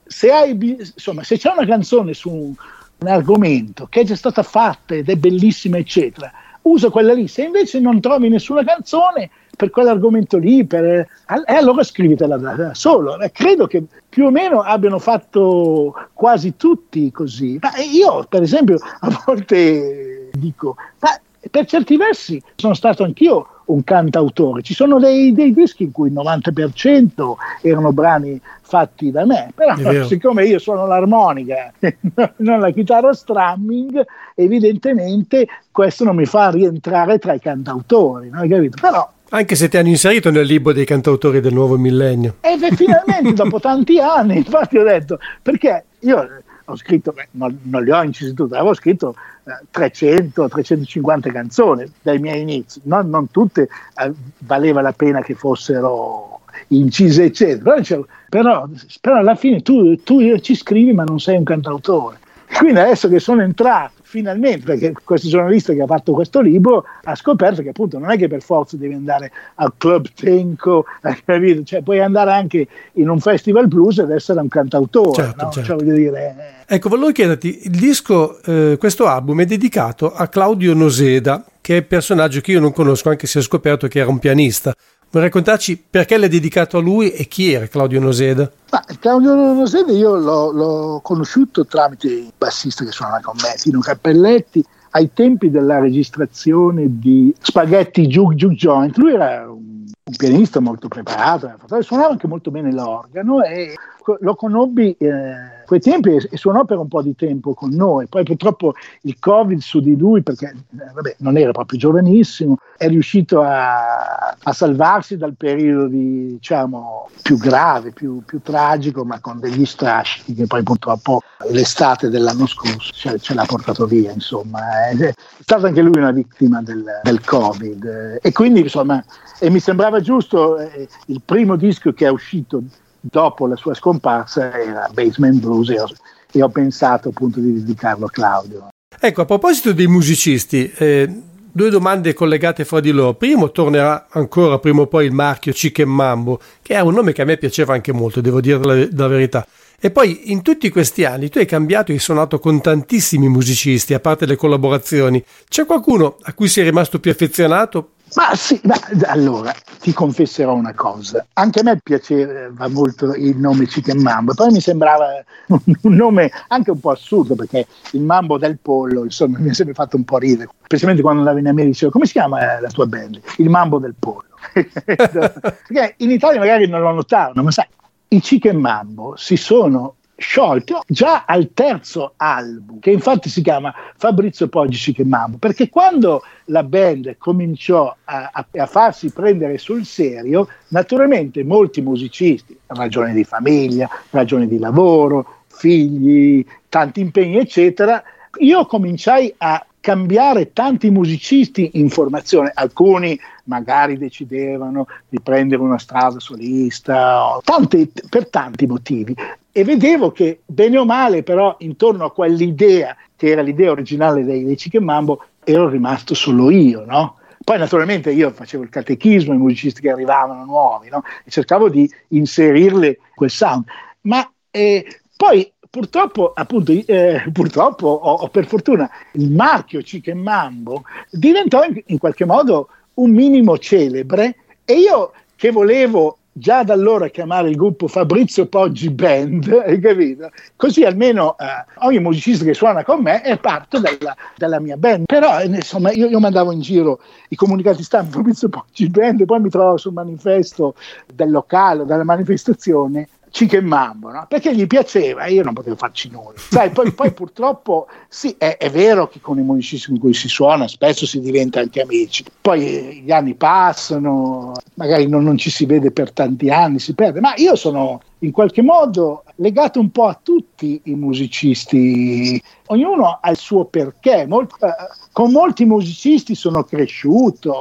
se, hai, insomma, se c'è una canzone su un, un, argomento che è già stata fatta ed è bellissima, eccetera, usa quella lì. Se invece non trovi nessuna canzone per quell'argomento lì, per, e allora scrivitela da, solo. E credo che più o meno abbiano fatto quasi tutti così. Ma io, per esempio, a volte dico, ma per certi versi sono stato anch'io un cantautore. Ci sono dei, dei, dischi in cui il 90% erano brani fatti da me, però siccome io suono l'armonica, non la chitarra strumming, evidentemente questo non mi fa rientrare tra i cantautori, no? Però anche se ti hanno inserito nel libro dei cantautori del nuovo millennio. E finalmente, dopo tanti anni, infatti ho detto, perché io ho scritto, non, non, le ho incise tutte, avevo scritto eh, 300-350 canzoni dai miei inizi, non, non tutte eh, valeva la pena che fossero incise, eccetera. Però, però, però alla fine tu, tu ci scrivi ma non sei un cantautore. Quindi adesso che sono entrato finalmente, perché questo giornalista che ha fatto questo libro ha scoperto che appunto non è che per forza devi andare al club Tenco, cioè puoi andare anche in un festival blues ed essere un cantautore. Certo, no? certo. Cioè, dire, eh. Ecco, volevo chiederti, il disco, eh, questo album è dedicato a Claudio Noseda, che è un personaggio che io non conosco, anche se ho scoperto che era un pianista. Vuoi raccontarci perché l'hai dedicato a lui e chi era Claudio Noseda? Ma Claudio Noseda io l'ho, l'ho, conosciuto tramite il bassista che suonava con me, Tino Cappelletti, ai tempi della registrazione di Spaghetti Juke Juke Joint. Lui era un, un pianista molto preparato, suonava anche molto bene l'organo e lo conobbi eh, quei tempi e, suonò per un po' di tempo con noi. Poi purtroppo il Covid su di lui, perché eh, vabbè, non era proprio giovanissimo, è riuscito a, a salvarsi dal periodo di, diciamo, più grave, più, più, tragico, ma con degli strascichi che poi purtroppo l'estate dell'anno scorso ce, ce l'ha portato via. Insomma, è, stato anche lui una vittima del, del Covid. E quindi insomma, e mi sembrava giusto eh, il primo disco che è uscito dopo la sua scomparsa era Basement Blues e ho, e ho pensato appunto di dedicarlo a Claudio. Ecco, a proposito dei musicisti, eh, due domande collegate fra di loro. Primo, tornerà ancora prima o poi il marchio Chicken Mambo, che è un nome che a me piaceva anche molto, devo dire la, la verità. E poi in tutti questi anni tu hai cambiato e hai suonato con tantissimi musicisti, a parte le collaborazioni. C'è qualcuno a cui sei rimasto più affezionato? Ma sì, ma allora ti confesserò una cosa. Anche a me piaceva molto il nome Chicken Mambo, poi mi sembrava un, nome anche un po' assurdo perché il mambo del pollo, insomma, mi ha sempre fatto un po' ridere. Specialmente quando andavo in America dicevo come si chiama la tua band? Il mambo del pollo. perché in Italia magari non lo notavano, ma sai, i Chicken Mambo si sono sciolto già al terzo album, che infatti si chiama Fabrizio Poggi che Mambo, perché quando la band cominciò a, a, a, farsi prendere sul serio, naturalmente molti musicisti, ragioni di famiglia, ragioni di lavoro, figli, tanti impegni, eccetera, io cominciai a cambiare tanti musicisti in formazione, alcuni magari decidevano di prendere una strada solista, tante, per tanti motivi. E vedevo che bene o male, però, intorno a quell'idea, che era l'idea originale dei, dei Chicken Mambo, ero rimasto solo io, no? Poi naturalmente io facevo il catechismo ai musicisti che arrivavano nuovi, no? E cercavo di inserirle quel sound. Ma eh, poi purtroppo, appunto, eh, purtroppo o, o, per fortuna, il marchio Chicken Mambo diventò in, in qualche modo un minimo celebre e io che volevo già da allora chiamare il gruppo Fabrizio Poggi Band, hai capito? Così almeno eh, ogni musicista che suona con me è parte della, della mia band. Però insomma io, io mandavo in giro i comunicati stampa Fabrizio Poggi Band, poi mi trovavo sul manifesto del locale, della manifestazione Chicken Mambo, no? perché gli piaceva e io non potevo farci nulla. Sai, poi, poi, purtroppo sì, è, è, vero che con i musicisti con cui si suona spesso si diventa anche amici, poi eh, gli anni passano, magari non, non ci si vede per tanti anni, si perde, ma io sono in qualche modo legato un po' a tutti i musicisti, ognuno ha il suo perché, Mol- eh, con molti musicisti sono cresciuto.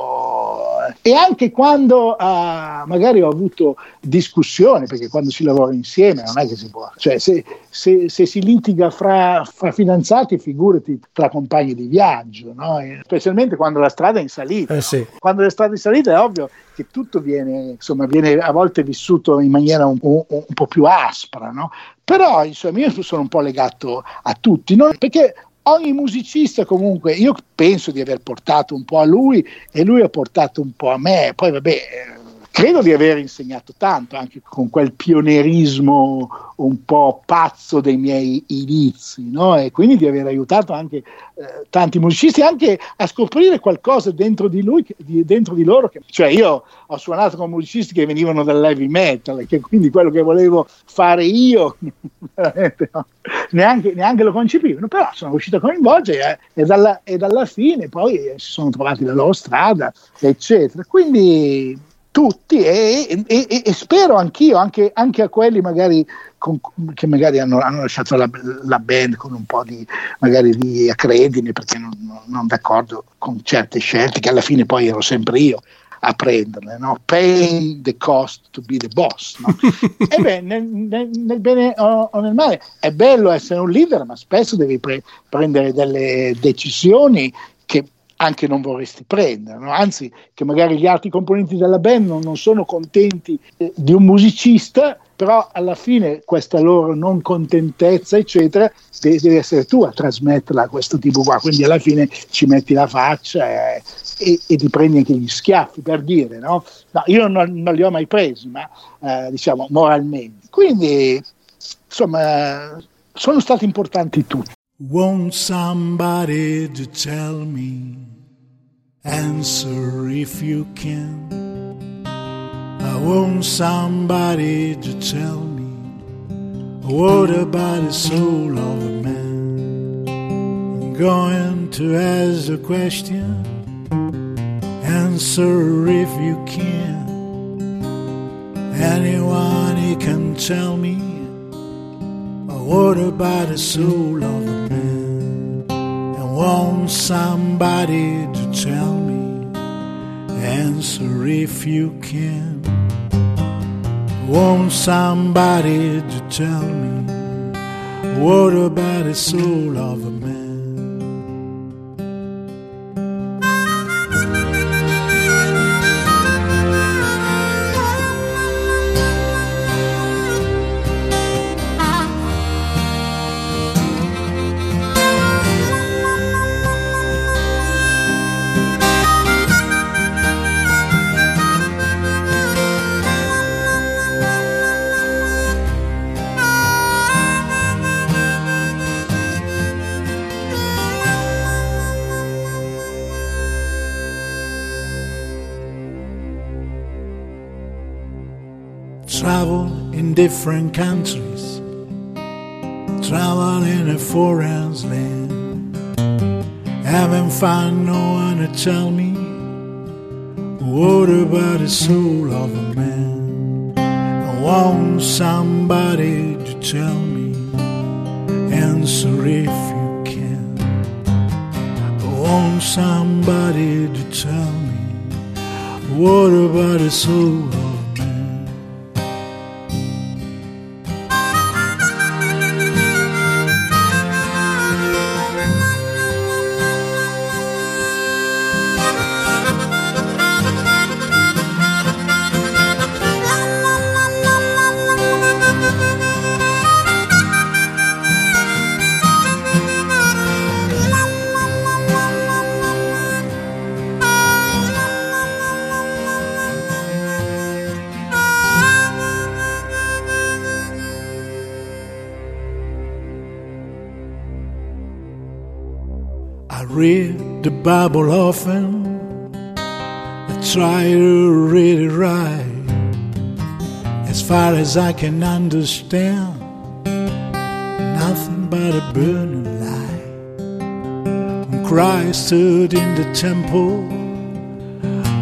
E anche quando uh, magari ho avuto discussioni, perché quando si lavora insieme non è che si può, cioè se, se, se si litiga fra, fra, fidanzati figurati tra compagni di viaggio, no? specialmente quando la strada è in salita. Eh sì. Quando la strada è in salita è ovvio che tutto viene, insomma, viene a volte vissuto in maniera un, un, un po' più aspra, no? Però insomma, io sono un po' legato a tutti, no? perché ogni musicista comunque, io penso di aver portato un po' a lui e lui ha portato un po' a me, poi vabbè eh, credo di aver insegnato tanto anche con quel pionerismo un po' pazzo dei miei inizi, no? e quindi di aver aiutato anche eh, tanti musicisti anche a scoprire qualcosa dentro di lui, di, dentro di loro. Che, cioè io ho suonato con musicisti che venivano dall'heavy metal, che quindi quello che volevo fare io veramente no? neanche, neanche, lo concepivano, però sono riuscito a coinvolgere eh, e, dalla, e dalla fine poi eh, si sono trovati la loro strada, eccetera. Quindi tutti e, e, e spero anch'io, anche, anche, a quelli magari con, che magari hanno, hanno lasciato la, la, band con un po' di, magari di accredine perché non, non, non d'accordo con certe scelte che alla fine poi ero sempre io a prenderle, no? paying the cost to be the boss. No? e beh, nel, nel, nel, bene o, o, nel male è bello essere un leader, ma spesso devi pre- prendere delle decisioni che anche non vorresti prendere, no? anzi che magari gli altri componenti della band non, non sono contenti eh, di un musicista, però alla fine questa loro non contentezza, eccetera, devi, devi essere tu a trasmetterla a questo tipo qua, quindi alla fine ci metti la faccia e, e, e ti prendi anche gli schiaffi, per dire, no? no io non, non, li ho mai presi, ma eh, diciamo moralmente. Quindi, insomma, sono stati importanti tutti. Want somebody to tell me, answer if you can. Uh, I want somebody to tell me, what about the soul of a man? I'm going to ask the question, answer if you can. Anyone he can tell me uh, what about the soul of a man? Want somebody to tell me, answer if you can. Want somebody to tell me, what about the soul of a man? Different countries, travel in a foreign land. Haven't found no one to tell me what about the soul of a man. I want somebody to tell me, answer if you can. I want somebody to tell me what about the soul As I can understand, nothing but a burning light. When Christ stood in the temple,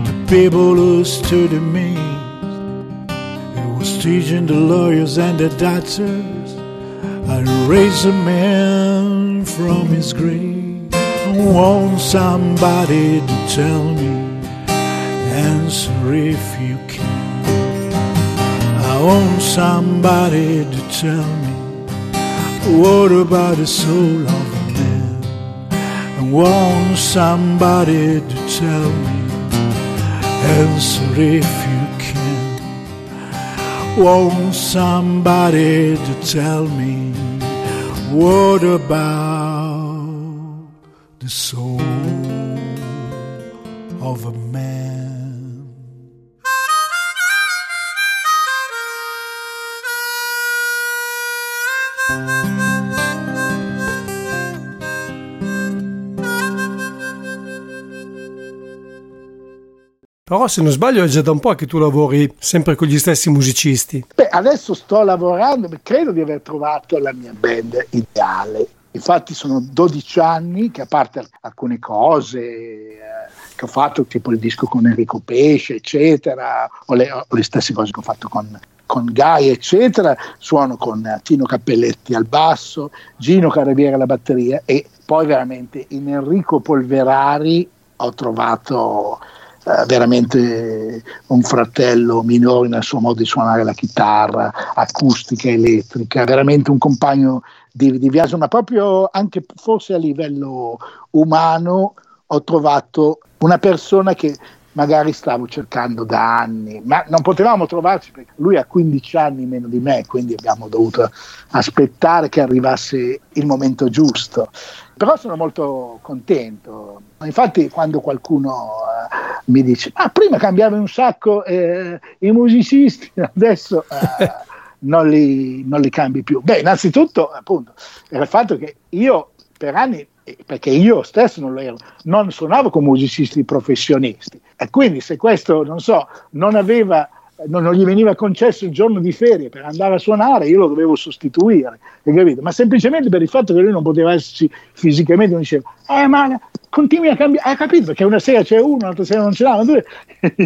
the people who stood amazed. He was teaching the lawyers and the doctors to raise a man from his grave. I want somebody to tell me, answer if. I want somebody to tell me what about the soul of a man? I want somebody to tell me, answer if you can. Want somebody to tell me what about the soul of a man? Però se non sbaglio è già da un po' che tu lavori sempre con gli stessi musicisti. Beh, adesso sto lavorando, credo di aver trovato la mia band ideale. Infatti sono 12 anni che a parte alcune cose eh, che ho fatto, tipo il disco con Enrico Pesce, eccetera, o le, o le stesse cose che ho fatto con, con Gai, eccetera, suono con Tino Cappelletti al basso, Gino Carabiera alla batteria e poi veramente in Enrico Polverari ho trovato veramente un fratello minore nel suo modo di suonare la chitarra, acustica, elettrica, veramente un compagno di, di viaggio, ma proprio anche forse a livello umano ho trovato una persona che magari stavo cercando da anni, ma non potevamo trovarci perché lui ha 15 anni meno di me, quindi abbiamo dovuto aspettare che arrivasse il momento giusto. Però sono molto contento. Infatti quando qualcuno uh, mi dice, ah prima cambiavi un sacco eh, i musicisti, adesso uh, non, li, non li cambi più. Beh, innanzitutto appunto era il fatto che io per anni perché io stesso non lo ero, non suonavo con musicisti professionisti e quindi se questo, non so, non aveva non, non, gli veniva concesso il giorno di ferie per andare a suonare, io lo dovevo sostituire, ma semplicemente per il fatto che lui non poteva esserci fisicamente, non diceva, eh ma continui a cambiare, hai capito? Perché una sera c'è uno, l'altra sera non ce l'ha, ma tu,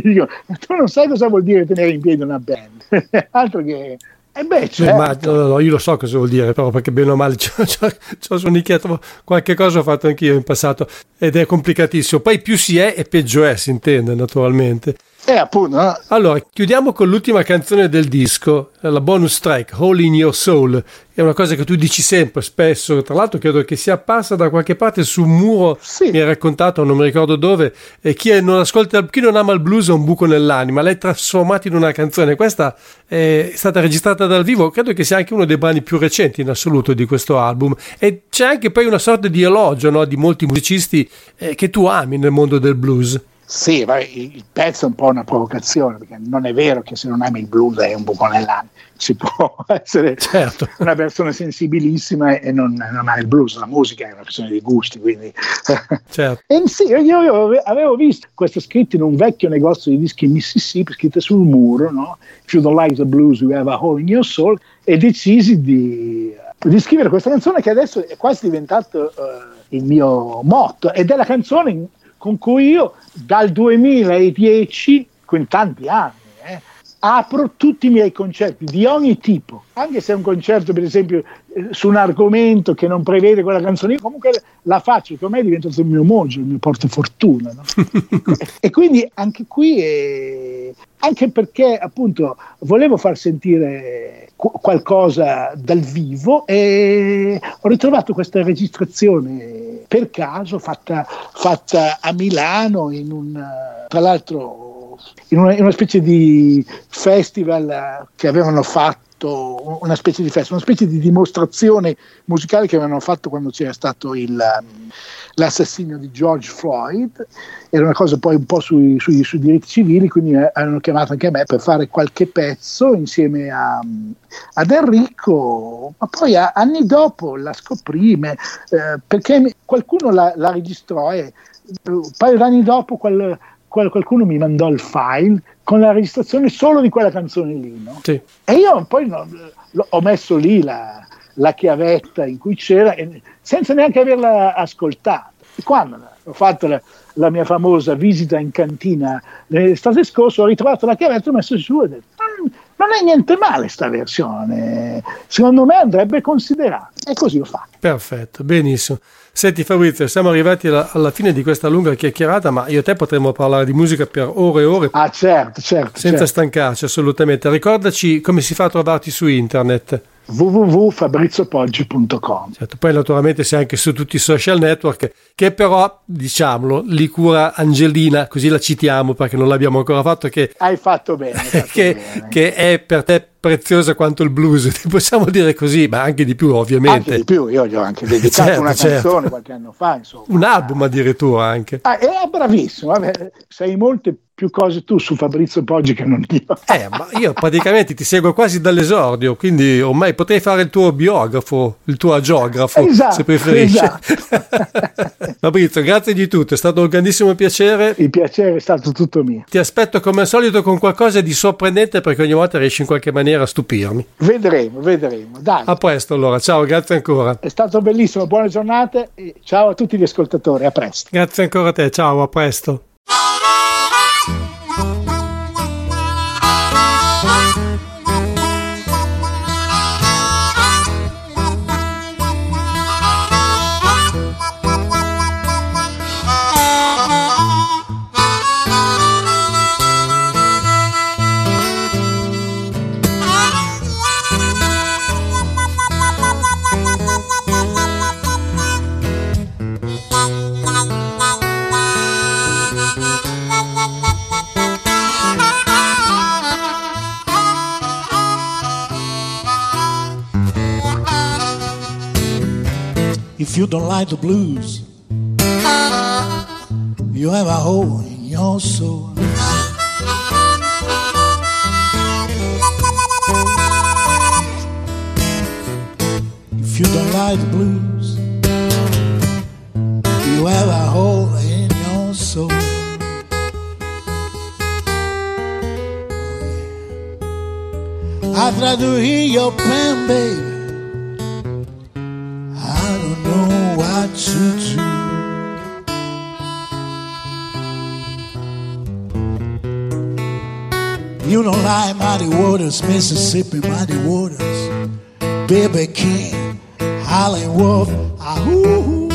dico, tu non sai cosa vuol dire tenere in piedi una band, altro che eh beh, certo. ma, no, no, io lo so cosa vuol dire, però perché bene o male ci ho sonicchiato qualche cosa ho fatto anch'io in passato ed è complicatissimo. Poi più si è e peggio è, si intende naturalmente. Eh, appunto. No? Allora, chiudiamo con l'ultima canzone del disco, la bonus track, Hole in Your Soul. È una cosa che tu dici sempre, spesso. Tra l'altro, credo che sia apparsa da qualche parte su un muro. Sì. Mi hai raccontato, non mi ricordo dove. E chi non, ascolta, chi non ama il blues ha un buco nell'anima. L'hai trasformata in una canzone. Questa è stata registrata dal vivo. Credo che sia anche uno dei brani più recenti in assoluto di questo album. E c'è anche poi una sorta di elogio no, di molti musicisti eh, che tu ami nel mondo del blues. Sì, il pezzo è un po' una provocazione, perché non è vero che se non ami il blues hai un buco nell'anima. Ci può essere certo. una persona sensibilissima e non, non amare il blues, la musica è una questione di gusti, quindi... Certo. e sì, io avevo visto questo scritto in un vecchio negozio di dischi in Mississippi, scritto sul muro, no? If you don't like the blues, you have a hole in your soul, e decisi di, di scrivere questa canzone che adesso è quasi diventato uh, il mio motto, ed è la canzone con cui io dal 2010, quindi tanti anni, apro tutti i miei concerti di ogni tipo, anche se è un concerto per esempio eh, su un argomento che non prevede quella canzone, io comunque la faccio, che ormai è diventato il mio mojo, il mio portafortuna. No? e quindi anche qui, è, anche perché appunto volevo far sentire qualcosa dal vivo e ho ritrovato questa registrazione per caso fatta, fatta a Milano in un tra l'altro in una, in una specie di festival che avevano fatto una specie di festa, una specie di dimostrazione musicale che avevano fatto quando c'era stato il, um, l'assassinio di George Floyd, era una cosa poi un po' sui, sui, sui diritti civili, quindi eh, hanno chiamato anche me per fare qualche pezzo insieme a, ad Enrico, ma poi a, anni dopo la scoprì eh, perché qualcuno la, la registrò e un paio d'anni dopo quel, qualcuno mi mandò il file con la registrazione solo di quella canzone lì. No? Sì. E io poi no, ho messo lì la, la, chiavetta in cui c'era senza neanche averla ascoltata. E quando ho fatto la, la mia famosa visita in cantina l'estate scorsa, ho ritrovato la chiavetta e ho messo su e ho detto non è niente male sta versione, secondo me andrebbe considerata e così ho fatto. Perfetto, benissimo. Senti Fabrizio, siamo arrivati alla, alla, fine di questa lunga chiacchierata, ma io e te potremmo parlare di musica per ore e ore. Ah certo, certo. Senza certo. stancarci assolutamente. Ricordaci come si fa a trovarti su internet www.fabriziopoggi.com certo, Poi naturalmente sei anche su tutti i social network che però, diciamolo, li cura Angelina, così la citiamo perché non l'abbiamo ancora fatto. Che, Hai fatto bene. Fatto che, bene. che è per te preziosa quanto il blues, possiamo dire così, ma anche di più ovviamente. Anche di più, io gli ho anche dedicato certo, una certo. canzone qualche anno fa, insomma. Un album addirittura anche. Ah, è bravissimo, vabbè, sei molte più cose tu su Fabrizio Poggi che non io. Eh, ma io praticamente ti seguo quasi dall'esordio, quindi ormai potrei fare il tuo biografo, il tuo agiografo, esatto, se preferisci. Esatto. Fabrizio, grazie di tutto, è stato un grandissimo piacere. Il piacere è stato tutto mio. Ti aspetto come al solito con qualcosa di sorprendente perché ogni volta riesci in qualche maniera a stupirmi. Vedremo, vedremo. Dai. A presto allora, ciao, grazie ancora. È stato bellissimo, buone giornate e ciao a tutti gli ascoltatori, a presto. Grazie ancora a te, ciao, a presto. You don't like the blues, you have a hole in your soul. If you don't like the blues, you have a hole in your soul. I try to hear your pain, baby. Mighty waters, Mississippi mighty waters. Baby King, Howling Wolf, ahoo.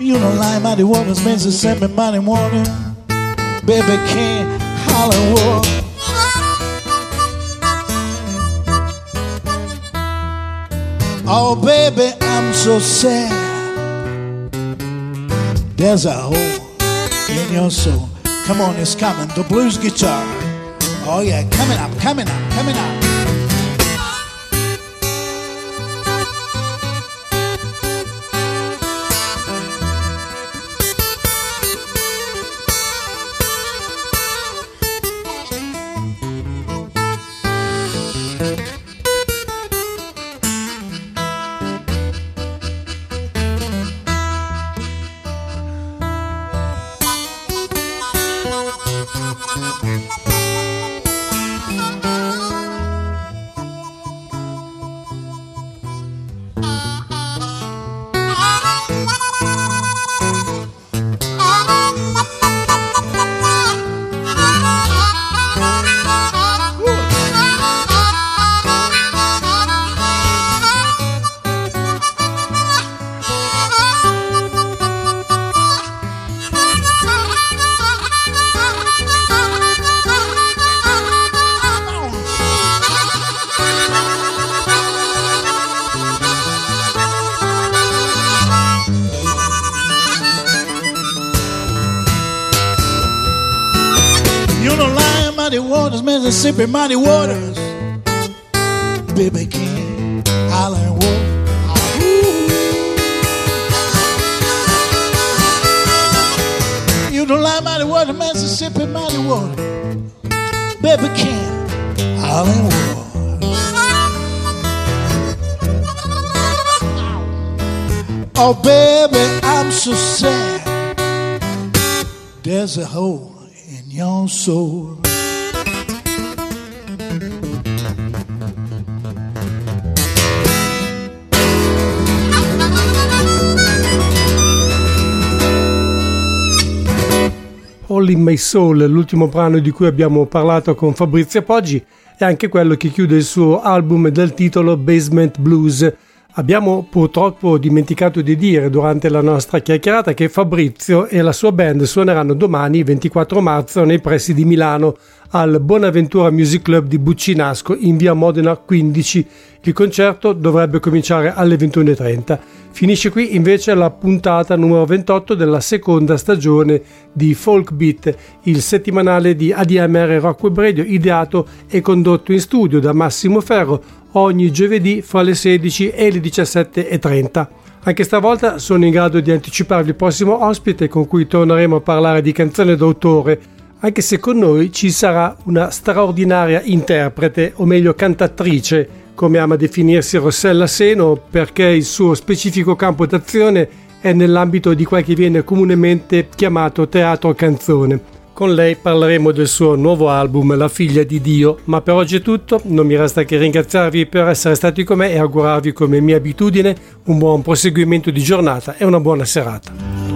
You don't like mighty waters, Mississippi mighty waters. Baby King, Howling Wolf. Oh, baby, I'm so sad. There's a hole in your soul. Come on, it's coming. The blues guitar. Oh, yeah, coming up, coming up, coming up. Mississippi mighty waters. Baby King, Island Wolf. You don't like mighty waters, Mississippi mighty water. Baby King, Island Wolf. Oh, baby, I'm so sad. There's a hole in your soul. All in My Soul, l'ultimo brano di cui abbiamo parlato con Fabrizio Poggi, è anche quello che chiude il suo album dal titolo Basement Blues. Abbiamo purtroppo dimenticato di dire durante la nostra chiacchierata che Fabrizio e la sua band suoneranno domani 24 marzo nei pressi di Milano al Bonaventura Music Club di Buccinasco in via Modena 15. Il concerto dovrebbe cominciare alle 21.30. Finisce qui invece la puntata numero 28 della seconda stagione di Folk Beat, il settimanale di ADMR Rock Web Radio ideato e condotto in studio da Massimo Ferro ogni giovedì fra le 16 e le 17.30. Anche stavolta sono in grado di anticiparvi il prossimo ospite con cui torneremo a parlare di canzone d'autore, anche se con noi ci sarà una straordinaria interprete, o meglio cantatrice, come ama definirsi Rossella Seno, perché il suo specifico campo d'azione è nell'ambito di quel che viene comunemente chiamato teatro canzone. Con lei parleremo del suo nuovo album La figlia di Dio, ma per oggi è tutto, non mi resta che ringraziarvi per essere stati con me e augurarvi come mia abitudine un buon proseguimento di giornata e una buona serata.